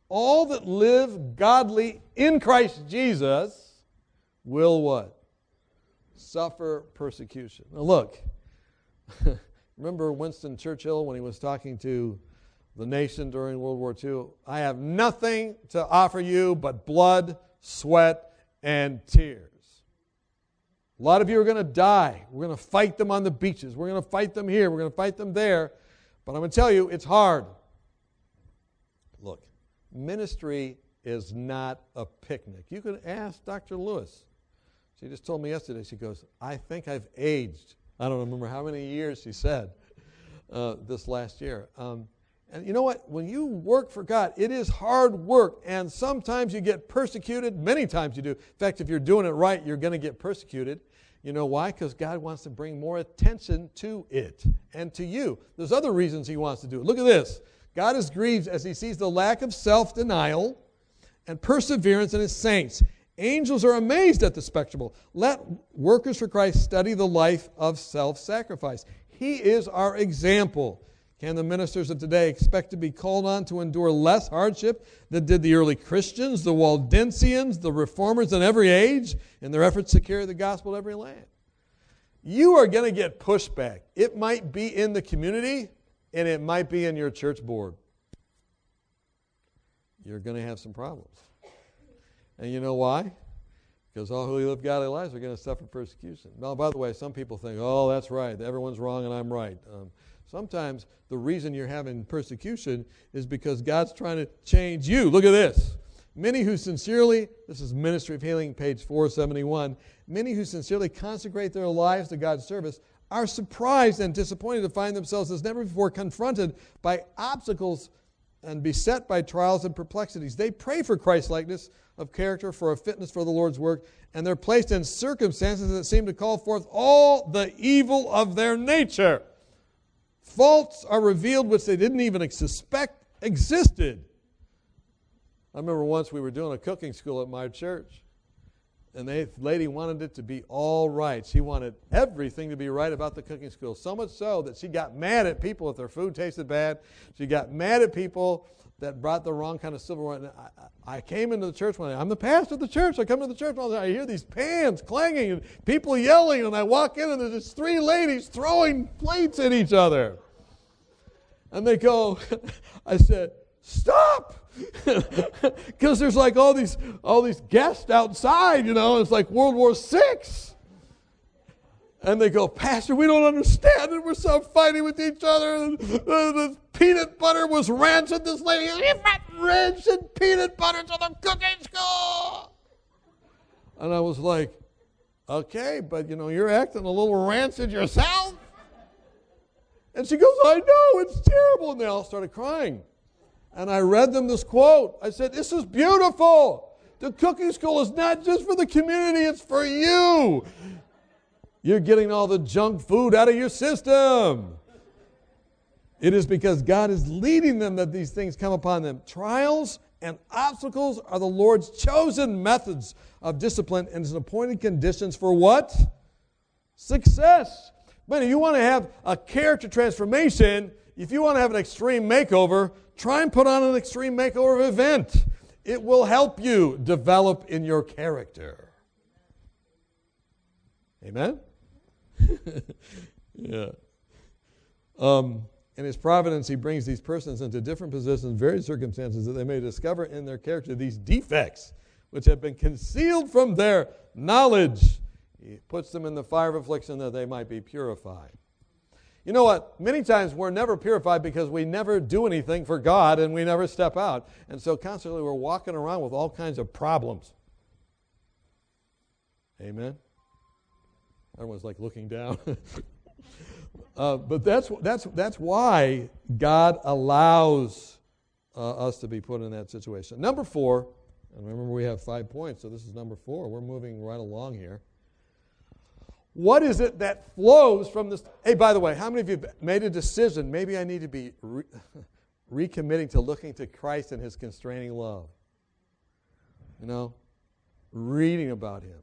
All that live godly in Christ Jesus will what? Suffer persecution. Now, look. Remember Winston Churchill when he was talking to the nation during World War II. I have nothing to offer you but blood, sweat, and tears. A lot of you are going to die. We're going to fight them on the beaches. We're going to fight them here. We're going to fight them there. But I'm going to tell you, it's hard. Look, ministry is not a picnic. You can ask Dr. Lewis. She just told me yesterday, she goes, I think I've aged. I don't remember how many years she said uh, this last year. Um, and you know what? When you work for God, it is hard work. And sometimes you get persecuted. Many times you do. In fact, if you're doing it right, you're going to get persecuted. You know why? Because God wants to bring more attention to it and to you. There's other reasons He wants to do it. Look at this. God is grieved as He sees the lack of self denial and perseverance in His saints. Angels are amazed at the spectacle. Let workers for Christ study the life of self sacrifice. He is our example. Can the ministers of today expect to be called on to endure less hardship than did the early Christians, the Waldensians, the reformers in every age in their efforts to carry the gospel to every land? You are going to get pushback. It might be in the community and it might be in your church board. You're going to have some problems. And you know why? Because all who live godly lives are going to suffer persecution. Now, by the way, some people think, oh, that's right. Everyone's wrong and I'm right. Um, Sometimes the reason you're having persecution is because God's trying to change you. Look at this. Many who sincerely, this is Ministry of Healing, page 471, many who sincerely consecrate their lives to God's service are surprised and disappointed to find themselves as never before confronted by obstacles and beset by trials and perplexities. They pray for Christ likeness of character, for a fitness for the Lord's work, and they're placed in circumstances that seem to call forth all the evil of their nature. Faults are revealed which they didn't even suspect existed. I remember once we were doing a cooking school at my church, and the lady wanted it to be all right. She wanted everything to be right about the cooking school. So much so that she got mad at people if their food tasted bad. She got mad at people that brought the wrong kind of silverware. And I, I came into the church one day. I'm the pastor of the church. I come to the church and I hear these pans clanging and people yelling. And I walk in and there's just three ladies throwing plates at each other. And they go, I said, stop. Because there's like all these all these guests outside, you know, it's like World War Six. And they go, Pastor, we don't understand it. We're so fighting with each other. And the, the peanut butter was rancid. This lady, rancid peanut butter to the cooking school. And I was like, okay, but you know, you're acting a little rancid yourself. And she goes, I know, it's terrible. And they all started crying. And I read them this quote. I said, This is beautiful. The cooking school is not just for the community, it's for you. You're getting all the junk food out of your system. It is because God is leading them that these things come upon them. Trials and obstacles are the Lord's chosen methods of discipline and his appointed conditions for what? Success. But if you want to have a character transformation, if you want to have an extreme makeover, try and put on an extreme makeover event. It will help you develop in your character. Amen? yeah. Um, in his providence, he brings these persons into different positions, various circumstances that they may discover in their character these defects which have been concealed from their knowledge. He puts them in the fire of affliction that they might be purified. You know what? Many times we're never purified because we never do anything for God and we never step out. And so constantly we're walking around with all kinds of problems. Amen? Everyone's like looking down. uh, but that's, that's, that's why God allows uh, us to be put in that situation. Number four, and remember we have five points, so this is number four. We're moving right along here. What is it that flows from this? Hey, by the way, how many of you made a decision? Maybe I need to be re- recommitting to looking to Christ and his constraining love. You know, reading about him.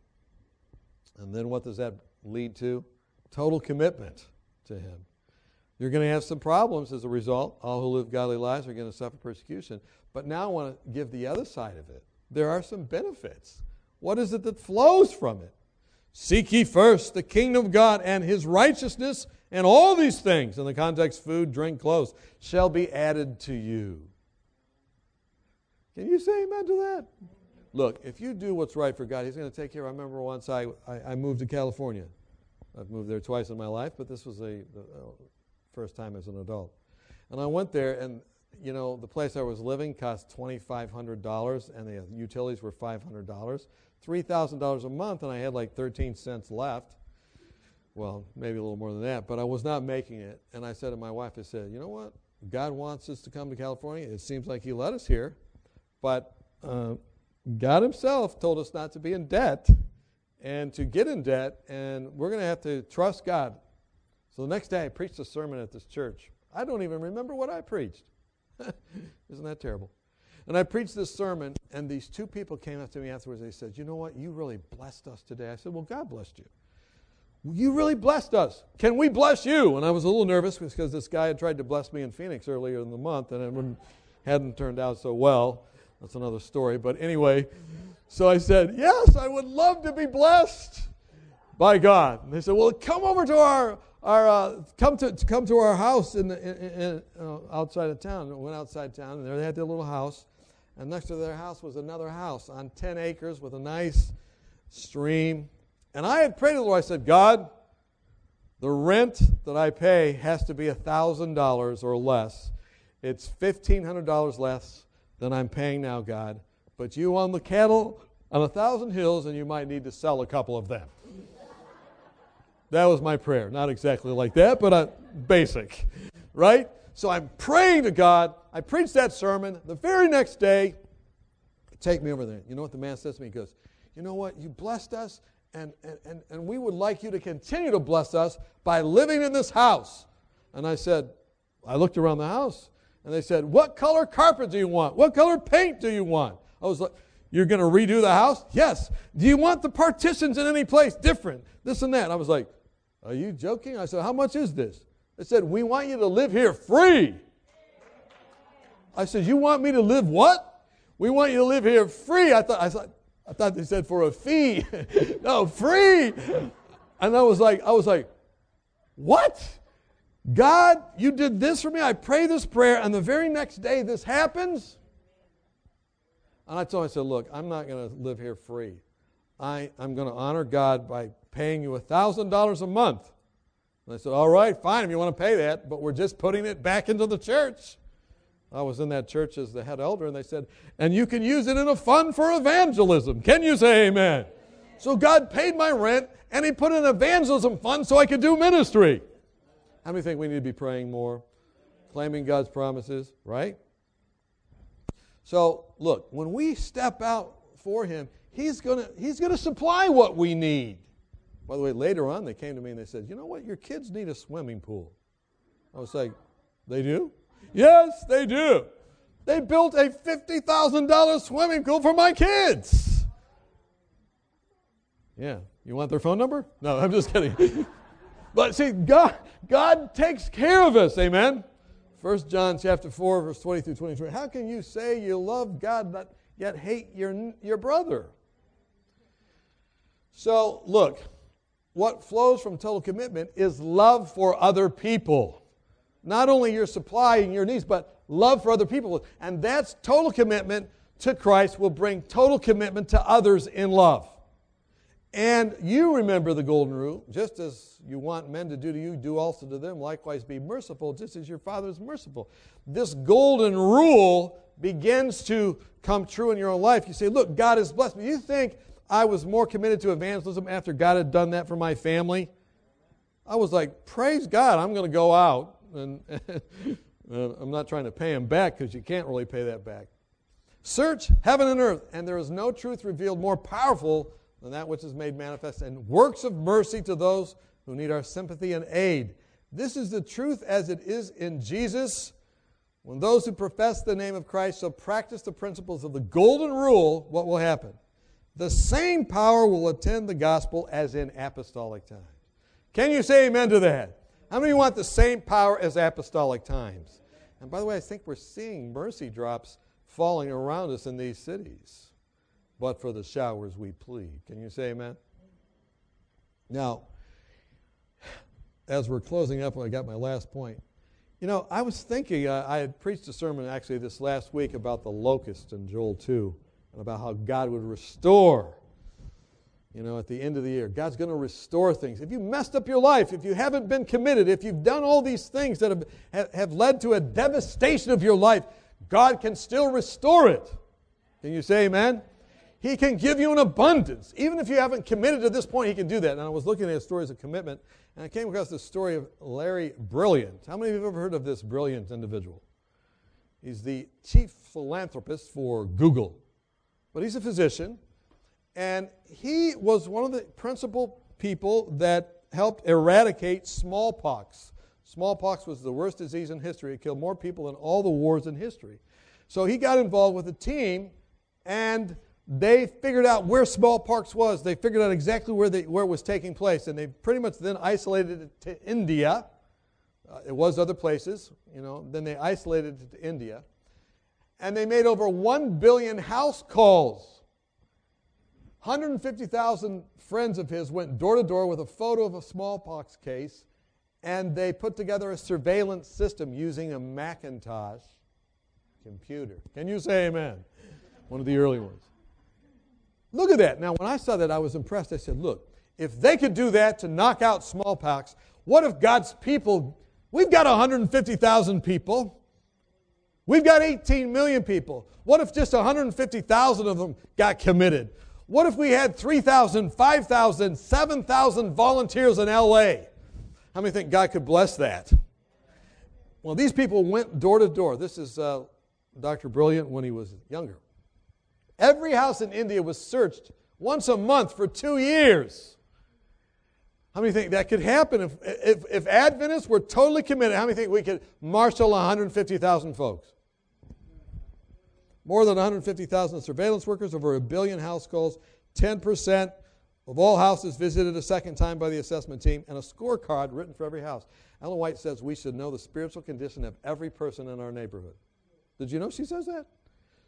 And then what does that lead to? Total commitment to him. You're going to have some problems as a result. All who live godly lives are going to suffer persecution. But now I want to give the other side of it. There are some benefits. What is it that flows from it? Seek ye first the kingdom of God and his righteousness, and all these things, in the context food, drink, clothes, shall be added to you. Can you say amen to that? Look, if you do what's right for God, He's going to take care. Of I remember once I, I, I moved to California. I've moved there twice in my life, but this was a, the uh, first time as an adult. And I went there, and you know, the place I was living cost $2,500, and the utilities were $500. $3,000 a month, and I had like 13 cents left. Well, maybe a little more than that, but I was not making it. And I said to my wife, I said, you know what? God wants us to come to California. It seems like He led us here, but uh, God Himself told us not to be in debt and to get in debt, and we're going to have to trust God. So the next day, I preached a sermon at this church. I don't even remember what I preached. Isn't that terrible? And I preached this sermon, and these two people came up to me afterwards. They said, You know what? You really blessed us today. I said, Well, God blessed you. You really blessed us. Can we bless you? And I was a little nervous because this guy had tried to bless me in Phoenix earlier in the month, and it hadn't turned out so well. That's another story. But anyway, so I said, Yes, I would love to be blessed by God. And they said, Well, come over to our our, uh, come, to, come to our house in, the, in, in uh, outside of town. Went outside town, and there they had their little house. And next to their house was another house on 10 acres with a nice stream. And I had prayed to the Lord. I said, God, the rent that I pay has to be $1,000 or less. It's $1,500 less than I'm paying now, God. But you own the cattle on a thousand hills, and you might need to sell a couple of them. That was my prayer. Not exactly like that, but uh, basic, right? So I'm praying to God. I preached that sermon. The very next day, take me over there. You know what the man says to me? He goes, You know what? You blessed us, and, and, and we would like you to continue to bless us by living in this house. And I said, I looked around the house, and they said, What color carpet do you want? What color paint do you want? I was like, You're going to redo the house? Yes. Do you want the partitions in any place different? This and that. I was like, are you joking? I said, How much is this? They said, We want you to live here free. I said, You want me to live what? We want you to live here free. I thought, I thought, I thought they said for a fee. no, free. And I was like, I was like, what? God, you did this for me. I pray this prayer, and the very next day this happens. And I told him, I said, look, I'm not going to live here free. I, I'm going to honor God by paying you $1,000 a month. And I said, All right, fine, if you want to pay that, but we're just putting it back into the church. I was in that church as the head elder, and they said, And you can use it in a fund for evangelism. Can you say amen? So God paid my rent, and He put an evangelism fund so I could do ministry. How many think we need to be praying more? Claiming God's promises, right? So, look, when we step out for Him, He's going to he's gonna supply what we need. By the way, later on, they came to me and they said, You know what? Your kids need a swimming pool. I was like, They do? Yes, they do. They built a $50,000 swimming pool for my kids. Yeah. You want their phone number? No, I'm just kidding. but see, God, God takes care of us. Amen. 1 John chapter 4, verse 20 through 23. How can you say you love God but yet hate your, your brother? So, look, what flows from total commitment is love for other people. Not only your supply and your needs, but love for other people. And that's total commitment to Christ will bring total commitment to others in love. And you remember the golden rule just as you want men to do to you, do also to them. Likewise, be merciful, just as your Father is merciful. This golden rule begins to come true in your own life. You say, Look, God has blessed me. You think I was more committed to evangelism after God had done that for my family? I was like, Praise God, I'm going to go out. And I'm not trying to pay him back because you can't really pay that back. Search heaven and earth, and there is no truth revealed more powerful than that which is made manifest, and works of mercy to those who need our sympathy and aid. This is the truth as it is in Jesus. When those who profess the name of Christ shall practice the principles of the golden rule, what will happen? The same power will attend the gospel as in apostolic times. Can you say amen to that? How many want the same power as apostolic times? And by the way, I think we're seeing mercy drops falling around us in these cities but for the showers we plead. Can you say amen? Now, as we're closing up, I got my last point. You know, I was thinking, uh, I had preached a sermon actually this last week about the locust in Joel 2 and about how God would restore, you know, at the end of the year. God's going to restore things. If you messed up your life, if you haven't been committed, if you've done all these things that have, have led to a devastation of your life, God can still restore it. Can you say amen? He can give you an abundance. Even if you haven't committed to this point, He can do that. And I was looking at stories of commitment, and I came across the story of Larry Brilliant. How many of you have ever heard of this brilliant individual? He's the chief philanthropist for Google, but he's a physician, and he was one of the principal people that helped eradicate smallpox. Smallpox was the worst disease in history. It killed more people than all the wars in history. So he got involved with a team, and they figured out where smallpox was. They figured out exactly where, they, where it was taking place. And they pretty much then isolated it to India. Uh, it was other places, you know. Then they isolated it to India. And they made over 1 billion house calls. 150,000 friends of his went door to door with a photo of a smallpox case. And they put together a surveillance system using a Macintosh computer. Can you say amen? One of the early ones. Look at that. Now, when I saw that, I was impressed. I said, look, if they could do that to knock out smallpox, what if God's people, we've got 150,000 people, we've got 18 million people. What if just 150,000 of them got committed? What if we had 3,000, 5,000, 7,000 volunteers in LA? How many think God could bless that? Well, these people went door to door. This is uh, Dr. Brilliant when he was younger. Every house in India was searched once a month for two years. How many think that could happen if, if, if Adventists were totally committed? How many think we could marshal 150,000 folks? More than 150,000 surveillance workers, over a billion house calls, 10% of all houses visited a second time by the assessment team, and a scorecard written for every house. Ellen White says we should know the spiritual condition of every person in our neighborhood. Did you know she says that?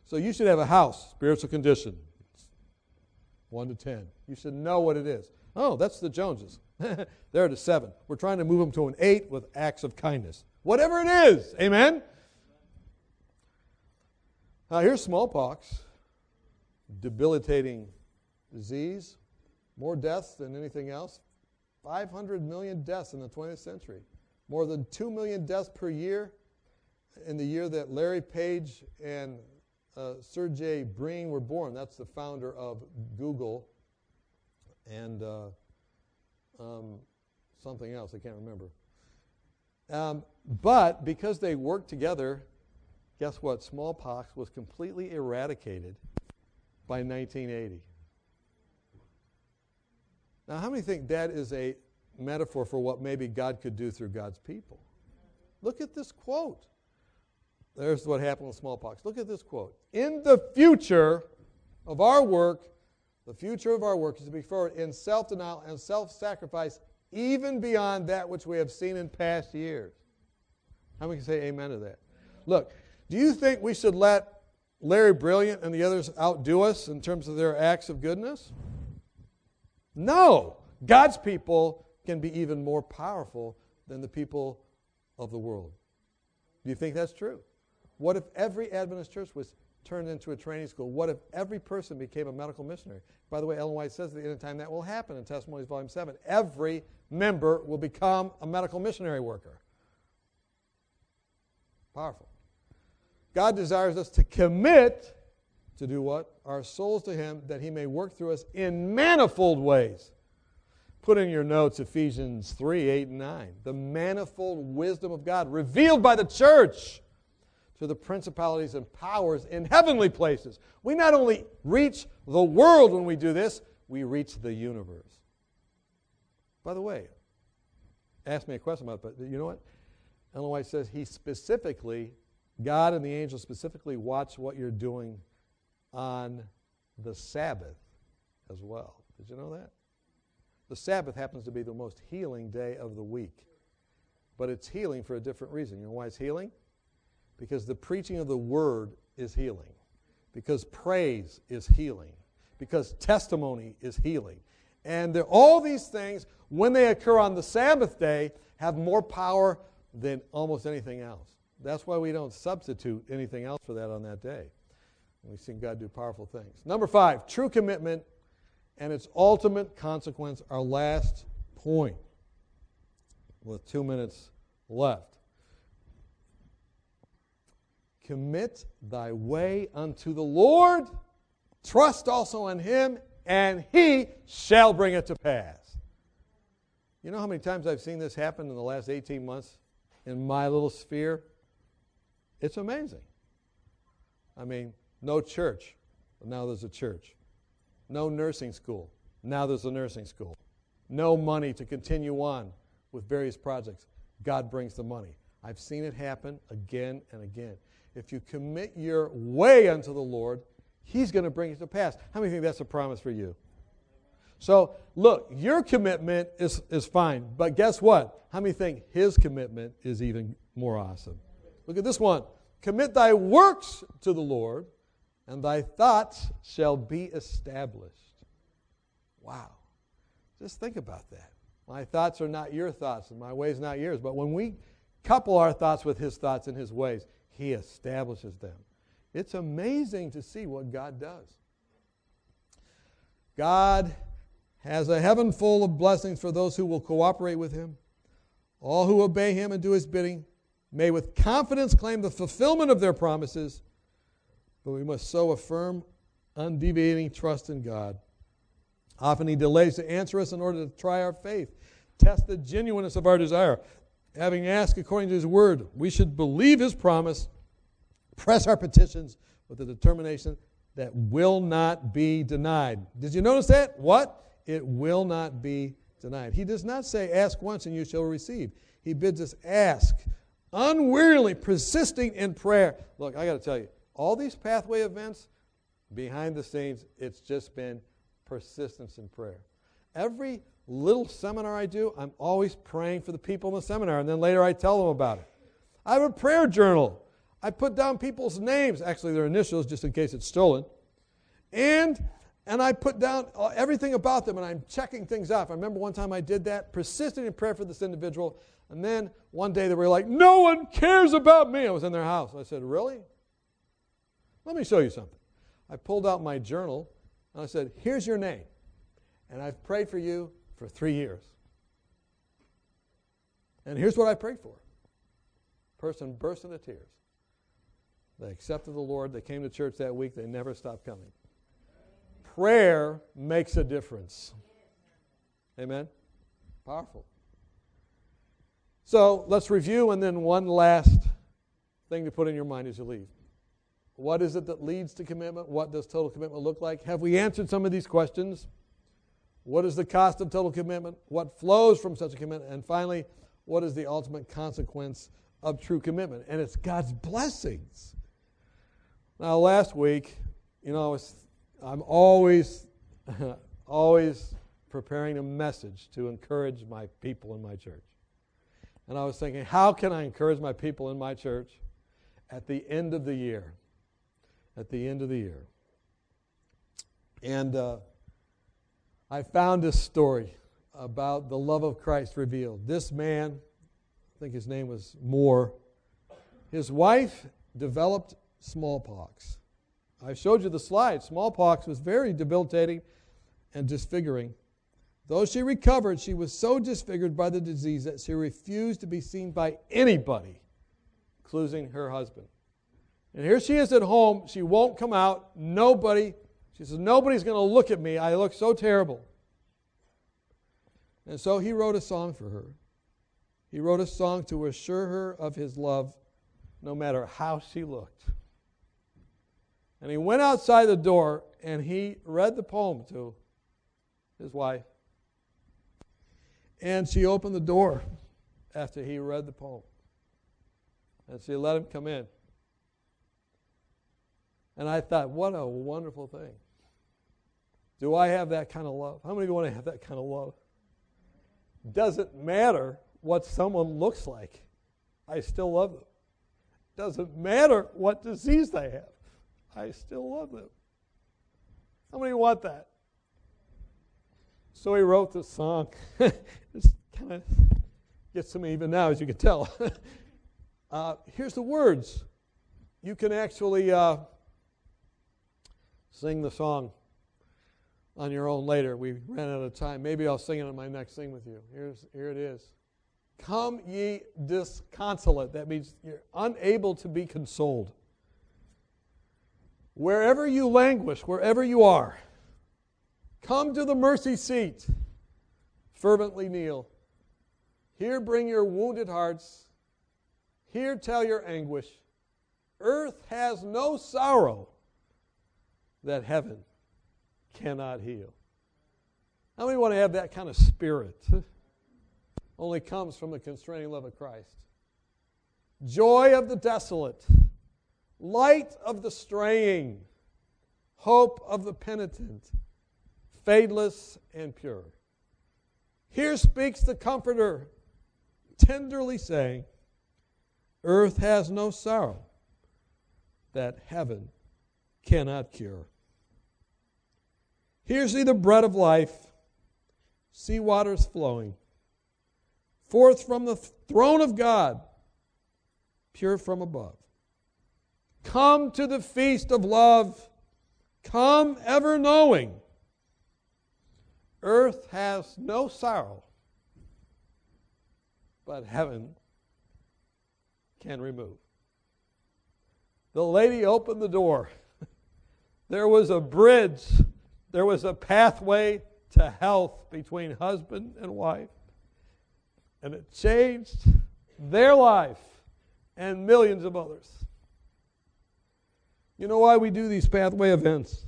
So you should have a house, spiritual condition, 1 to 10. You should know what it is. Oh, that's the Joneses. They're at a 7. We're trying to move them to an 8 with acts of kindness. Whatever it is. Amen? Now, here's smallpox, debilitating disease, more deaths than anything else. 500 million deaths in the 20th century, more than 2 million deaths per year in the year that Larry Page and uh, Sergey Brin were born. That's the founder of Google and uh, um, something else, I can't remember. Um, but because they worked together, guess what? Smallpox was completely eradicated by 1980. Now, how many think that is a metaphor for what maybe God could do through God's people? Look at this quote. There's what happened with smallpox. Look at this quote. In the future of our work, the future of our work is to be forward in self denial and self sacrifice, even beyond that which we have seen in past years. How many can say amen to that? Look, do you think we should let Larry Brilliant and the others outdo us in terms of their acts of goodness? No. God's people can be even more powerful than the people of the world. Do you think that's true? What if every Adventist church was turned into a training school? What if every person became a medical missionary? By the way, Ellen White says at the end of time that will happen in Testimonies Volume 7. Every member will become a medical missionary worker. Powerful. God desires us to commit to do what? Our souls to Him that He may work through us in manifold ways. Put in your notes Ephesians 3 8 and 9. The manifold wisdom of God revealed by the church to the principalities and powers in heavenly places. We not only reach the world when we do this, we reach the universe. By the way, ask me a question about it, but you know what? Ellen White says he specifically, God and the angels specifically watch what you're doing on the Sabbath as well. Did you know that? The Sabbath happens to be the most healing day of the week. But it's healing for a different reason. You know why it's healing? Because the preaching of the word is healing. Because praise is healing. Because testimony is healing. And all these things, when they occur on the Sabbath day, have more power than almost anything else. That's why we don't substitute anything else for that on that day. We've seen God do powerful things. Number five, true commitment and its ultimate consequence, our last point, with two minutes left. Commit thy way unto the Lord, trust also in him, and he shall bring it to pass. You know how many times I've seen this happen in the last 18 months in my little sphere? It's amazing. I mean, no church, now there's a church. No nursing school, now there's a nursing school. No money to continue on with various projects. God brings the money. I've seen it happen again and again. If you commit your way unto the Lord, He's going to bring it to pass. How many think that's a promise for you? So, look, your commitment is, is fine, but guess what? How many think His commitment is even more awesome? Look at this one Commit thy works to the Lord, and thy thoughts shall be established. Wow. Just think about that. My thoughts are not your thoughts, and my ways not yours. But when we couple our thoughts with His thoughts and His ways, he establishes them. It's amazing to see what God does. God has a heaven full of blessings for those who will cooperate with Him. All who obey Him and do His bidding may with confidence claim the fulfillment of their promises, but we must so affirm undeviating trust in God. Often He delays to answer us in order to try our faith, test the genuineness of our desire having asked according to his word, we should believe his promise, press our petitions with a determination that will not be denied. Did you notice that? What? It will not be denied. He does not say, Ask once and you shall receive. He bids us ask, unweariedly, persisting in prayer. Look, I got to tell you, all these pathway events, behind the scenes, it's just been persistence in prayer. Every little seminar I do, I'm always praying for the people in the seminar, and then later I tell them about it. I have a prayer journal. I put down people's names, actually their initials, just in case it's stolen, and and I put down uh, everything about them, and I'm checking things off. I remember one time I did that, persisting in prayer for this individual, and then one day they were like, "No one cares about me." I was in their house. I said, "Really? Let me show you something." I pulled out my journal and I said, "Here's your name, and I've prayed for you for three years. And here's what I prayed for. Person burst into tears. They accepted the Lord. They came to church that week. They never stopped coming. Prayer makes a difference. Amen? Powerful. So let's review and then one last thing to put in your mind as you leave. What is it that leads to commitment? What does total commitment look like? Have we answered some of these questions? What is the cost of total commitment? What flows from such a commitment? And finally, what is the ultimate consequence of true commitment? And it's God's blessings. Now, last week, you know, I was, I'm always, always preparing a message to encourage my people in my church. And I was thinking, how can I encourage my people in my church at the end of the year? At the end of the year. And uh, I found this story about the love of Christ revealed. This man, I think his name was Moore, his wife developed smallpox. I showed you the slide. Smallpox was very debilitating and disfiguring. Though she recovered, she was so disfigured by the disease that she refused to be seen by anybody, including her husband. And here she is at home. She won't come out. Nobody, she says, nobody's going to look at me. I look so terrible. And so he wrote a song for her. He wrote a song to assure her of his love no matter how she looked. And he went outside the door and he read the poem to his wife. And she opened the door after he read the poem. And she let him come in. And I thought, what a wonderful thing. Do I have that kind of love? How many of you want to have that kind of love? Doesn't matter what someone looks like, I still love them. Doesn't matter what disease they have, I still love them. How many want that? So he wrote this song. it's kind of gets to me even now, as you can tell. uh, here's the words. You can actually uh, sing the song on your own later. We ran out of time. Maybe I'll sing it on my next thing with you. Here's, here it is. Come ye disconsolate. That means you're unable to be consoled. Wherever you languish, wherever you are, Come to the mercy seat. Fervently kneel. Here bring your wounded hearts. Here tell your anguish. Earth has no sorrow that heaven cannot heal. How many want to have that kind of spirit? Only comes from the constraining love of Christ. Joy of the desolate, light of the straying, hope of the penitent fadeless and pure. Here speaks the Comforter, tenderly saying, Earth has no sorrow that heaven cannot cure. Here see the bread of life, see waters flowing, forth from the throne of God, pure from above. Come to the feast of love, come ever knowing Earth has no sorrow, but heaven can remove. The lady opened the door. There was a bridge, there was a pathway to health between husband and wife. And it changed their life and millions of others. You know why we do these pathway events?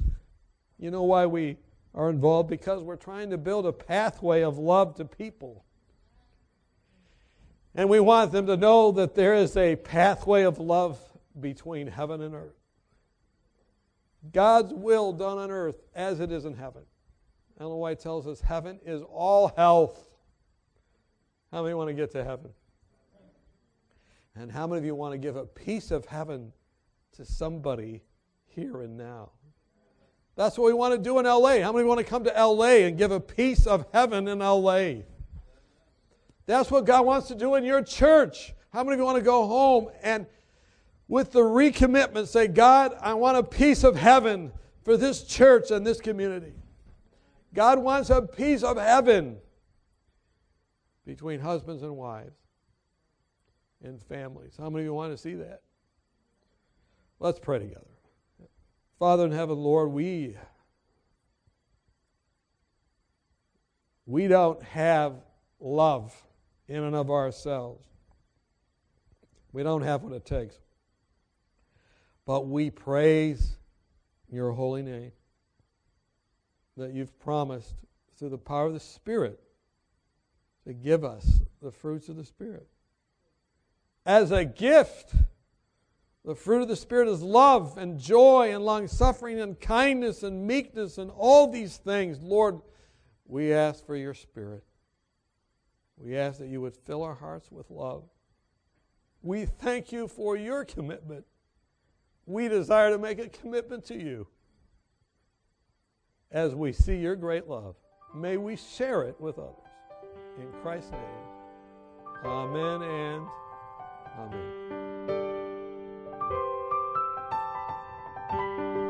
You know why we are involved because we're trying to build a pathway of love to people. And we want them to know that there is a pathway of love between heaven and earth. God's will done on earth as it is in heaven. Ellen White tells us heaven is all health. How many want to get to heaven? And how many of you want to give a piece of heaven to somebody here and now? That's what we want to do in LA. How many want to come to LA and give a piece of heaven in LA? That's what God wants to do in your church. How many of you want to go home and with the recommitment say, God, I want a piece of heaven for this church and this community? God wants a piece of heaven between husbands and wives and families. How many of you want to see that? Let's pray together. Father in heaven, Lord, we we don't have love in and of ourselves. We don't have what it takes. But we praise your holy name that you've promised through the power of the Spirit to give us the fruits of the Spirit. As a gift, the fruit of the Spirit is love and joy and long suffering and kindness and meekness and all these things. Lord, we ask for your Spirit. We ask that you would fill our hearts with love. We thank you for your commitment. We desire to make a commitment to you as we see your great love. May we share it with others. In Christ's name, amen and amen.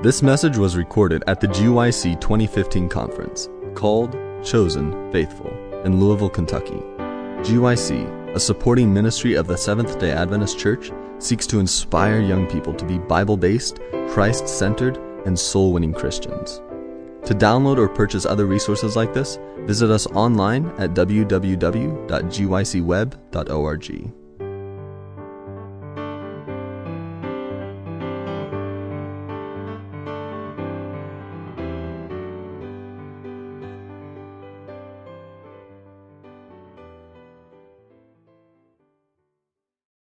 This message was recorded at the GYC 2015 conference called Chosen Faithful in Louisville, Kentucky. GYC, a supporting ministry of the Seventh day Adventist Church, seeks to inspire young people to be Bible based, Christ centered, and soul winning Christians. To download or purchase other resources like this, visit us online at www.gycweb.org.